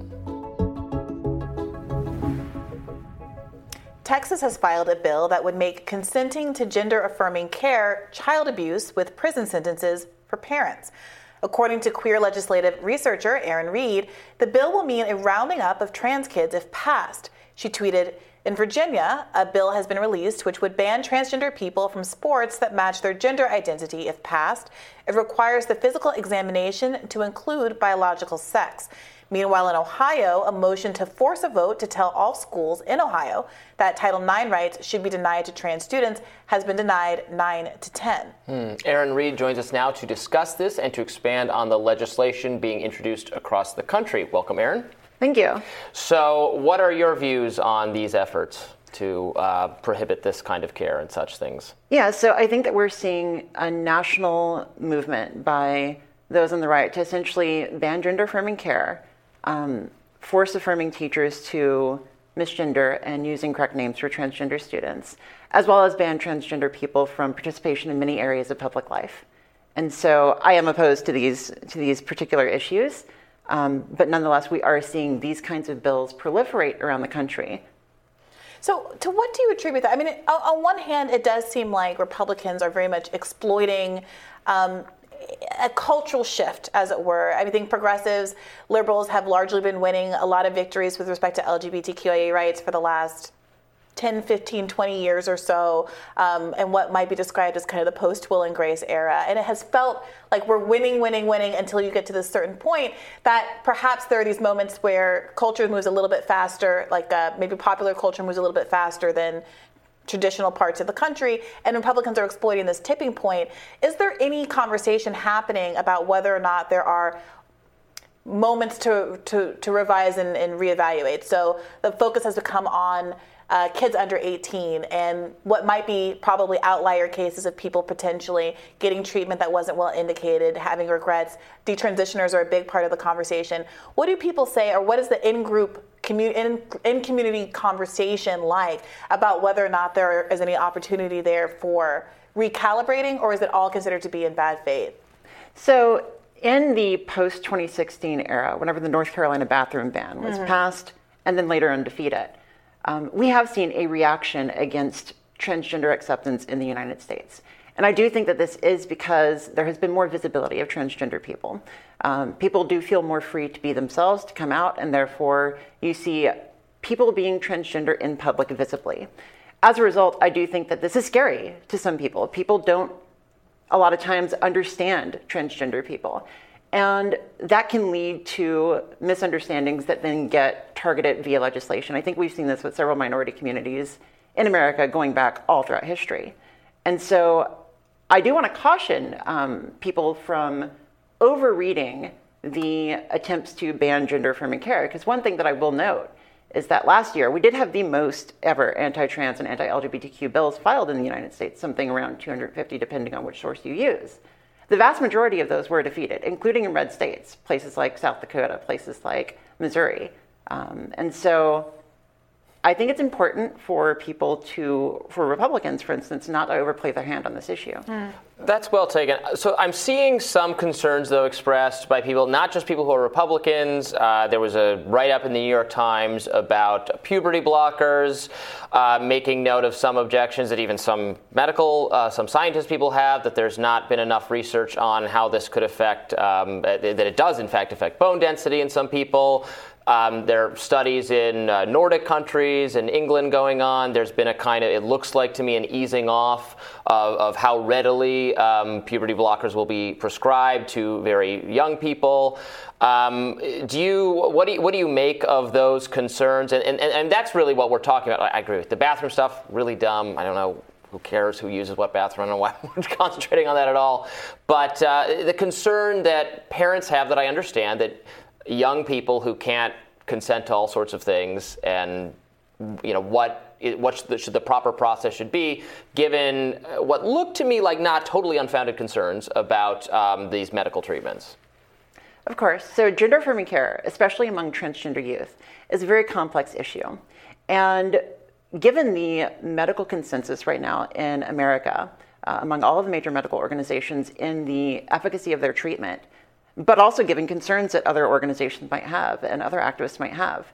Texas has filed a bill that would make consenting to gender affirming care child abuse with prison sentences for parents. According to queer legislative researcher Erin Reed, the bill will mean a rounding up of trans kids if passed. She tweeted, in Virginia, a bill has been released which would ban transgender people from sports that match their gender identity if passed. It requires the physical examination to include biological sex. Meanwhile, in Ohio, a motion to force a vote to tell all schools in Ohio that Title IX rights should be denied to trans students has been denied 9 to 10. Hmm. Erin Reed joins us now to discuss this and to expand on the legislation being introduced across the country. Welcome, Erin. Thank you. So, what are your views on these efforts? to uh, prohibit this kind of care and such things? Yeah, so I think that we're seeing a national movement by those on the right to essentially ban gender affirming care um, force affirming teachers to misgender and using incorrect names for transgender students, as well as ban transgender people from participation in many areas of public life. And so I am opposed to these, to these particular issues, um, but nonetheless, we are seeing these kinds of bills proliferate around the country. So, to what do you attribute that? I mean, it, on one hand, it does seem like Republicans are very much exploiting. Um, a cultural shift, as it were. I think progressives, liberals have largely been winning a lot of victories with respect to LGBTQIA rights for the last 10, 15, 20 years or so, um, and what might be described as kind of the post Will and Grace era. And it has felt like we're winning, winning, winning until you get to this certain point that perhaps there are these moments where culture moves a little bit faster, like uh, maybe popular culture moves a little bit faster than traditional parts of the country, and Republicans are exploiting this tipping point. Is there any conversation happening about whether or not there are moments to, to, to revise and, and reevaluate? So the focus has become on uh, kids under 18 and what might be probably outlier cases of people potentially getting treatment that wasn't well indicated, having regrets. Detransitioners are a big part of the conversation. What do people say, or what is the in group commu- in, in community conversation like about whether or not there is any opportunity there for recalibrating, or is it all considered to be in bad faith? So, in the post 2016 era, whenever the North Carolina bathroom ban was mm-hmm. passed and then later undefeated, um, we have seen a reaction against transgender acceptance in the United States. And I do think that this is because there has been more visibility of transgender people. Um, people do feel more free to be themselves, to come out, and therefore you see people being transgender in public visibly. As a result, I do think that this is scary to some people. People don't, a lot of times, understand transgender people. And that can lead to misunderstandings that then get targeted via legislation. I think we've seen this with several minority communities in America going back all throughout history. And so I do want to caution um, people from overreading the attempts to ban gender affirming care. Because one thing that I will note is that last year we did have the most ever anti trans and anti LGBTQ bills filed in the United States, something around 250, depending on which source you use. The vast majority of those were defeated, including in red states, places like South Dakota, places like Missouri. Um, and so I think it's important for people to, for Republicans, for instance, not to overplay their hand on this issue. Mm. That's well taken. So I'm seeing some concerns, though, expressed by people, not just people who are Republicans. Uh, there was a write up in the New York Times about puberty blockers, uh, making note of some objections that even some medical, uh, some scientist people have, that there's not been enough research on how this could affect, um, that it does, in fact, affect bone density in some people. Um, there are studies in uh, Nordic countries and England going on. There's been a kind of, it looks like to me, an easing off of, of how readily um, puberty blockers will be prescribed to very young people. Um, do you what do you, what do you make of those concerns? And, and, and that's really what we're talking about. I agree with the bathroom stuff. Really dumb. I don't know who cares who uses what bathroom? I don't why we're concentrating on that at all. But uh, the concern that parents have that I understand that young people who can't consent to all sorts of things and you know what what should the, proper process should be given what looked to me like not totally unfounded concerns about um, these medical treatments. Of course. So gender affirming care especially among transgender youth is a very complex issue. And given the medical consensus right now in america uh, among all of the major medical organizations in the efficacy of their treatment but also given concerns that other organizations might have and other activists might have.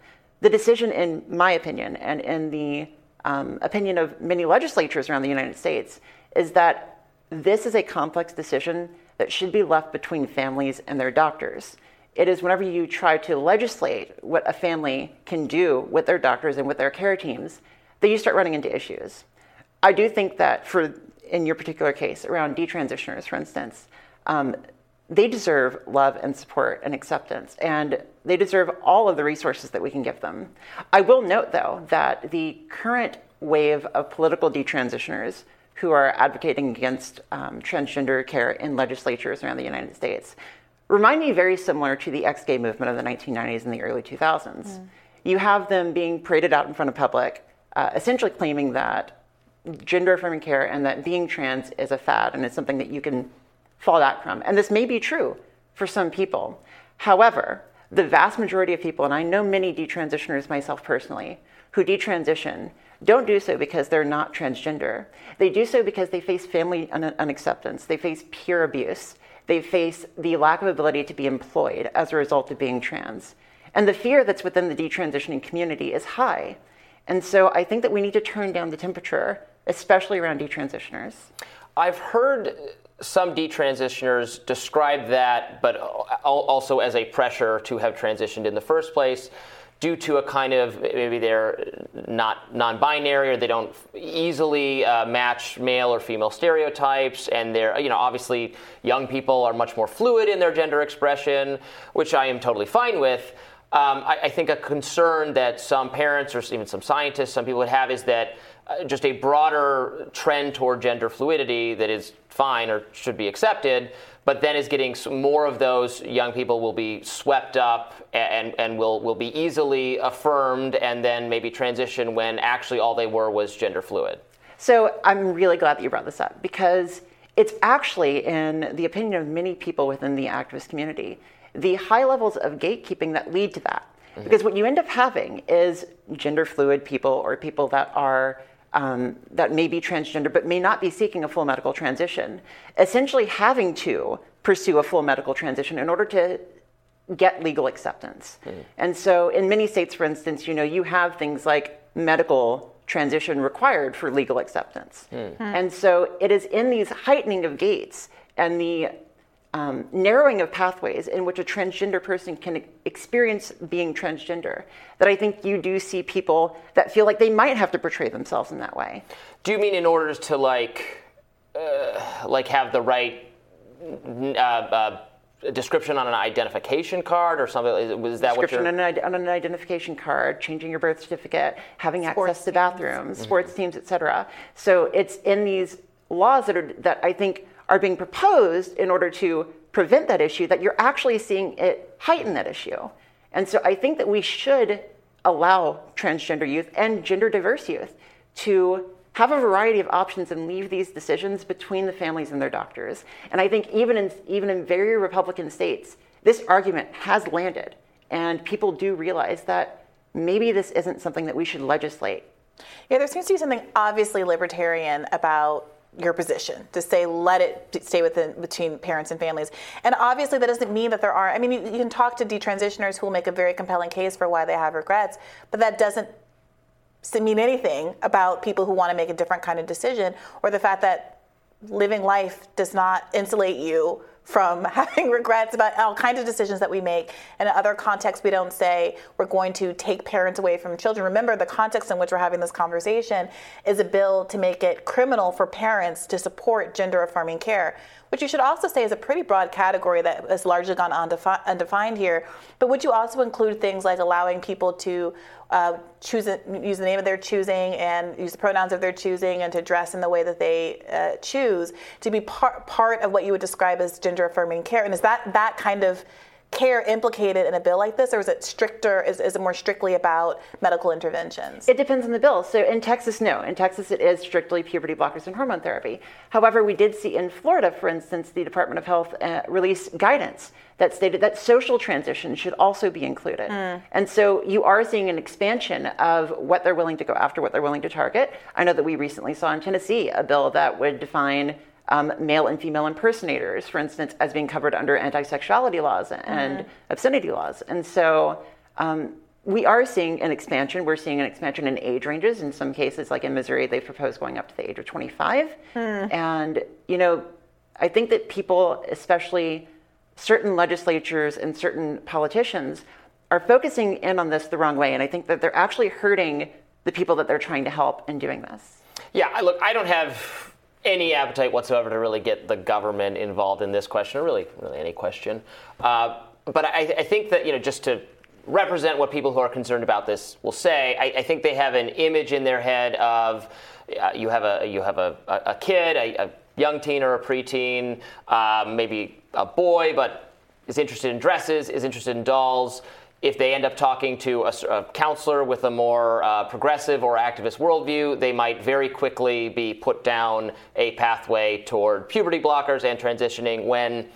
The decision, in my opinion, and in the um, opinion of many legislatures around the United States, is that this is a complex decision that should be left between families and their doctors. It is whenever you try to legislate what a family can do with their doctors and with their care teams that you start running into issues. I do think that for in your particular case around detransitioners, for instance, um, they deserve love and support and acceptance, and they deserve all of the resources that we can give them. I will note, though, that the current wave of political detransitioners who are advocating against um, transgender care in legislatures around the United States remind me very similar to the ex gay movement of the 1990s and the early 2000s. Mm. You have them being paraded out in front of public, uh, essentially claiming that gender affirming care and that being trans is a fad and it's something that you can fall back from. And this may be true for some people. However, the vast majority of people, and I know many detransitioners myself personally, who detransition don't do so because they're not transgender. They do so because they face family un- unacceptance, they face peer abuse, they face the lack of ability to be employed as a result of being trans. And the fear that's within the detransitioning community is high. And so I think that we need to turn down the temperature, especially around detransitioners. I've heard some detransitioners describe that, but also as a pressure to have transitioned in the first place due to a kind of maybe they're not non-binary or they don't easily uh, match male or female stereotypes and they're you know obviously young people are much more fluid in their gender expression which i am totally fine with. Um, I, I, think a concern that some parents or even some scientists some people would have is that uh, just a broader trend toward gender fluidity that is fine or should be accepted but then is getting more of those young people will be swept up and, and will, will be easily affirmed and then maybe transition when actually all they were was gender fluid. So I'm really glad that you brought this up because it's actually, in the opinion of many people within the activist community, the high levels of gatekeeping that lead to that. Mm-hmm. Because what you end up having is gender fluid people or people that are um, that may be transgender but may not be seeking a full medical transition, essentially having to pursue a full medical transition in order to get legal acceptance. Mm. And so in many states, for instance, you know, you have things like medical transition required for legal acceptance. Mm. Mm. And so it is in these heightening of gates and the um, narrowing of pathways in which a transgender person can experience being transgender that I think you do see people that feel like they might have to portray themselves in that way. Do you mean in order to like, uh, like have the right uh, uh, description on an identification card or something? Was that description what on an, on an identification card, changing your birth certificate, having sports access to bathrooms, mm-hmm. sports teams, etc. So it's in these laws that are that I think are being proposed in order to prevent that issue, that you're actually seeing it heighten that issue. And so I think that we should allow transgender youth and gender diverse youth to have a variety of options and leave these decisions between the families and their doctors. And I think even in, even in very Republican states, this argument has landed. And people do realize that maybe this isn't something that we should legislate. Yeah, there seems to be something obviously libertarian about your position to say let it stay within between parents and families. And obviously that doesn't mean that there are i mean you, you, can talk to detransitioners who will make a very compelling case for why they have regrets but that doesn't mean anything about people who want to make a different kind of decision or the fact that living life does not insulate you from having regrets about all kinds of decisions that we make. In other contexts, we don't say we're going to take parents away from children. Remember, the context in which we're having this conversation is a bill to make it criminal for parents to support gender affirming care, which you should also say is a pretty broad category that has largely gone undefi- undefined here. But would you also include things like allowing people to uh, choose use the name of their choosing and use the pronouns of their choosing and to dress in the way that they uh, choose to be part part of what you would describe as gender affirming care? And is that that kind of care implicated in a bill like this, or is it stricter? Is, is it more strictly about medical interventions? It depends on the bill. So in Texas, no. In Texas, it is strictly puberty blockers and hormone therapy. However, we did see in Florida, for instance, the Department of Health uh, release guidance that stated that social transition should also be included. Mm. And so you are seeing an expansion of what they're willing to go after, what they're willing to target. I know that we recently saw in Tennessee a bill that would define um, male and female impersonators, for instance, as being covered under anti sexuality laws and mm-hmm. obscenity laws. And so um, we are seeing an expansion. We're seeing an expansion in age ranges. In some cases, like in Missouri, they've proposed going up to the age of 25. Mm. And, you know, I think that people, especially certain legislatures and certain politicians, are focusing in on this the wrong way. And I think that they're actually hurting the people that they're trying to help in doing this. Yeah, I look, I don't have any appetite whatsoever to really get the government involved in this question, or really, really any question. Uh, but I, I, think that you know, just to represent what people who are concerned about this will say, I, I think they have an image in their head of uh, you have a you have a, a kid, a, a young teen or a preteen, uh, maybe a boy, but is interested in dresses, is interested in dolls if they end up talking to a, a counselor with a more uh, progressive or activist worldview, they might very quickly be put down a pathway toward puberty blockers and transitioning when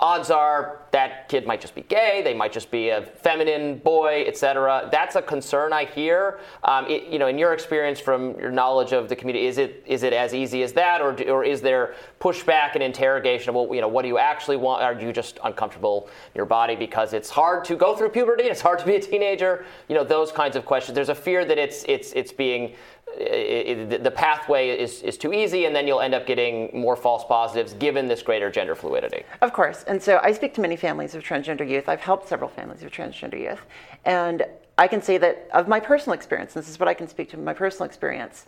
odds are that kid might just be gay, they might just be a feminine boy, etc. That's a concern I hear. Um, it, you know, in your experience from your knowledge of the community, is it is it as easy as that, or, or is there pushback and interrogation of well, you know, what do you actually want? Are you just uncomfortable in your body because it's hard to go through puberty? It's hard to be a teenager. You know, those kinds of questions. There's a fear that it's it's it's being it, it, the pathway is, is too easy, and then you'll end up getting more false positives given this greater gender fluidity. Of course. And so I speak to many families of transgender youth. I've helped several families of transgender youth. And I can say that of my personal experience, this is what I can speak to my personal experience,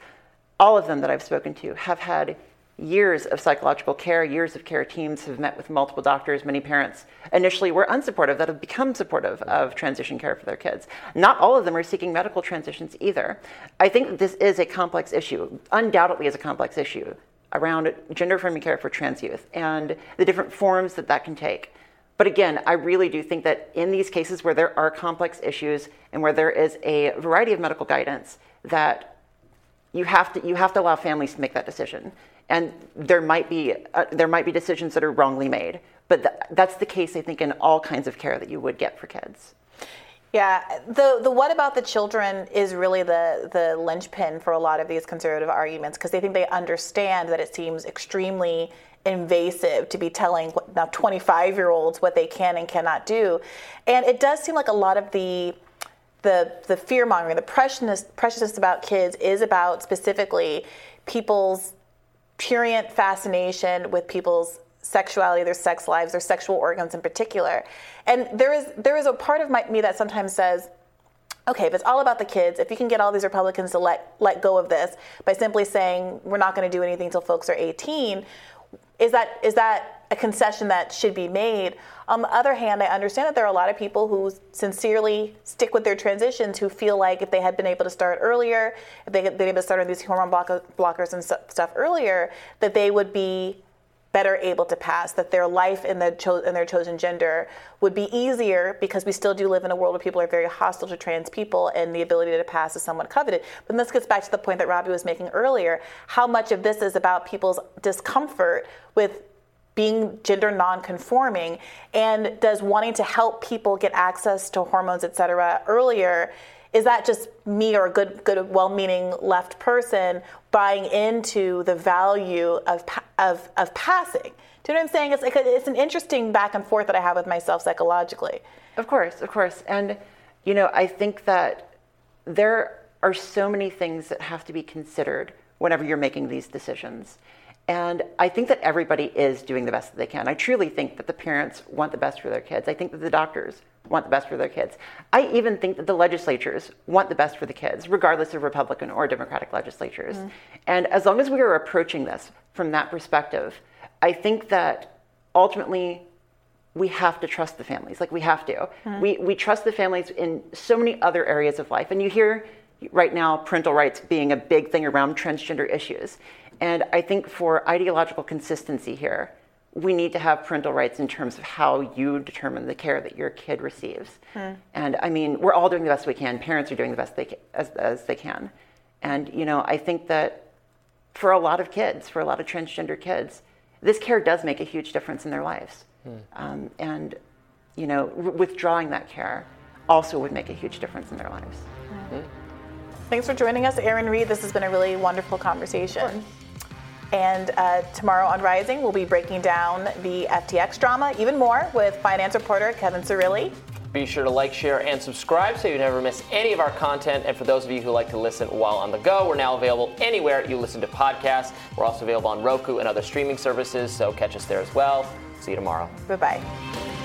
all of them that I've spoken to have had years of psychological care, years of care teams have met with multiple doctors. Many parents initially were unsupportive that have become supportive of transition care for their kids. Not all of them are seeking medical transitions either. I think this is a complex issue, undoubtedly is a complex issue around gender affirming care for trans youth and the different forms that that can take. But again, I really do think that in these cases where there are complex issues and where there is a variety of medical guidance, that you have to you have to allow families to make that decision and there might be uh, there might be decisions that are wrongly made but th- that's the case i think in all kinds of care that you would get for kids. Yeah, the the what about the children is really the the linchpin for a lot of these conservative arguments because they think they understand that it seems extremely invasive to be telling now 25 year olds what they can and cannot do, and it does seem like a lot of the the the fear mongering, the preciousness preciousness about kids is about specifically people's prurient fascination with people's sexuality, their sex lives, their sexual organs in particular. And there is there is a part of my, me that sometimes says, okay, if it's all about the kids, if you can get all these Republicans to let let go of this by simply saying we're not going to do anything until folks are 18, is that is that a concession that should be made? On the other hand, I understand that there are a lot of people who sincerely stick with their transitions who feel like if they had been able to start earlier, if they had been able to start on these hormone blockers and stuff earlier, that they would be better able to pass, that their life in, the cho- in their chosen gender would be easier because we still do live in a world where people are very hostile to trans people and the ability to pass is somewhat coveted. But this gets back to the point that Robby was making earlier how much of this is about people's discomfort with being gender non-conforming and does wanting to help people get access to hormones et cetera earlier is that just me or a good good well-meaning left person buying into the value of of of passing? Do you know what i'm saying? It's like a, it's an interesting back and forth that i have with myself psychologically. Of course of course. And you know i think that there are so many things that have to be considered whenever you're making these decisions. And I think that everybody is doing the best that they can. I truly think that the parents want the best for their kids. I think that the doctors want the best for their kids. I even think that the legislatures want the best for the kids, regardless of Republican or Democratic legislatures. Mm-hmm. And as long as we are approaching this from that perspective, I think that ultimately we have to trust the families. Like we have to. Mm-hmm. We, we trust the families in so many other areas of life. And you hear right now parental rights being a big thing around transgender issues. And I think for ideological consistency here, we need to have parental rights in terms of how you determine the care that your kid receives. Hmm. And I mean, we're all doing the best we can. Parents are doing the best they can, as, as they can. And, you know, I think that for a lot of kids, for a lot of transgender kids, this care does make a huge difference in their lives. Hmm. Um, and, you know, r- withdrawing that care also would make a huge difference in their lives. Hmm. Thanks for joining us, Erin Reed. This has been a really wonderful conversation. And uh, tomorrow on Rising, we'll be breaking down the FTX drama even more with finance reporter Kevin Cirilli. Be sure to like, share, and subscribe so you never miss any of our content. And for those of you who like to listen while on the go, we're now available anywhere you listen to podcasts. We're also available on Roku and other streaming services, so catch us there as well. See you tomorrow. Bye bye.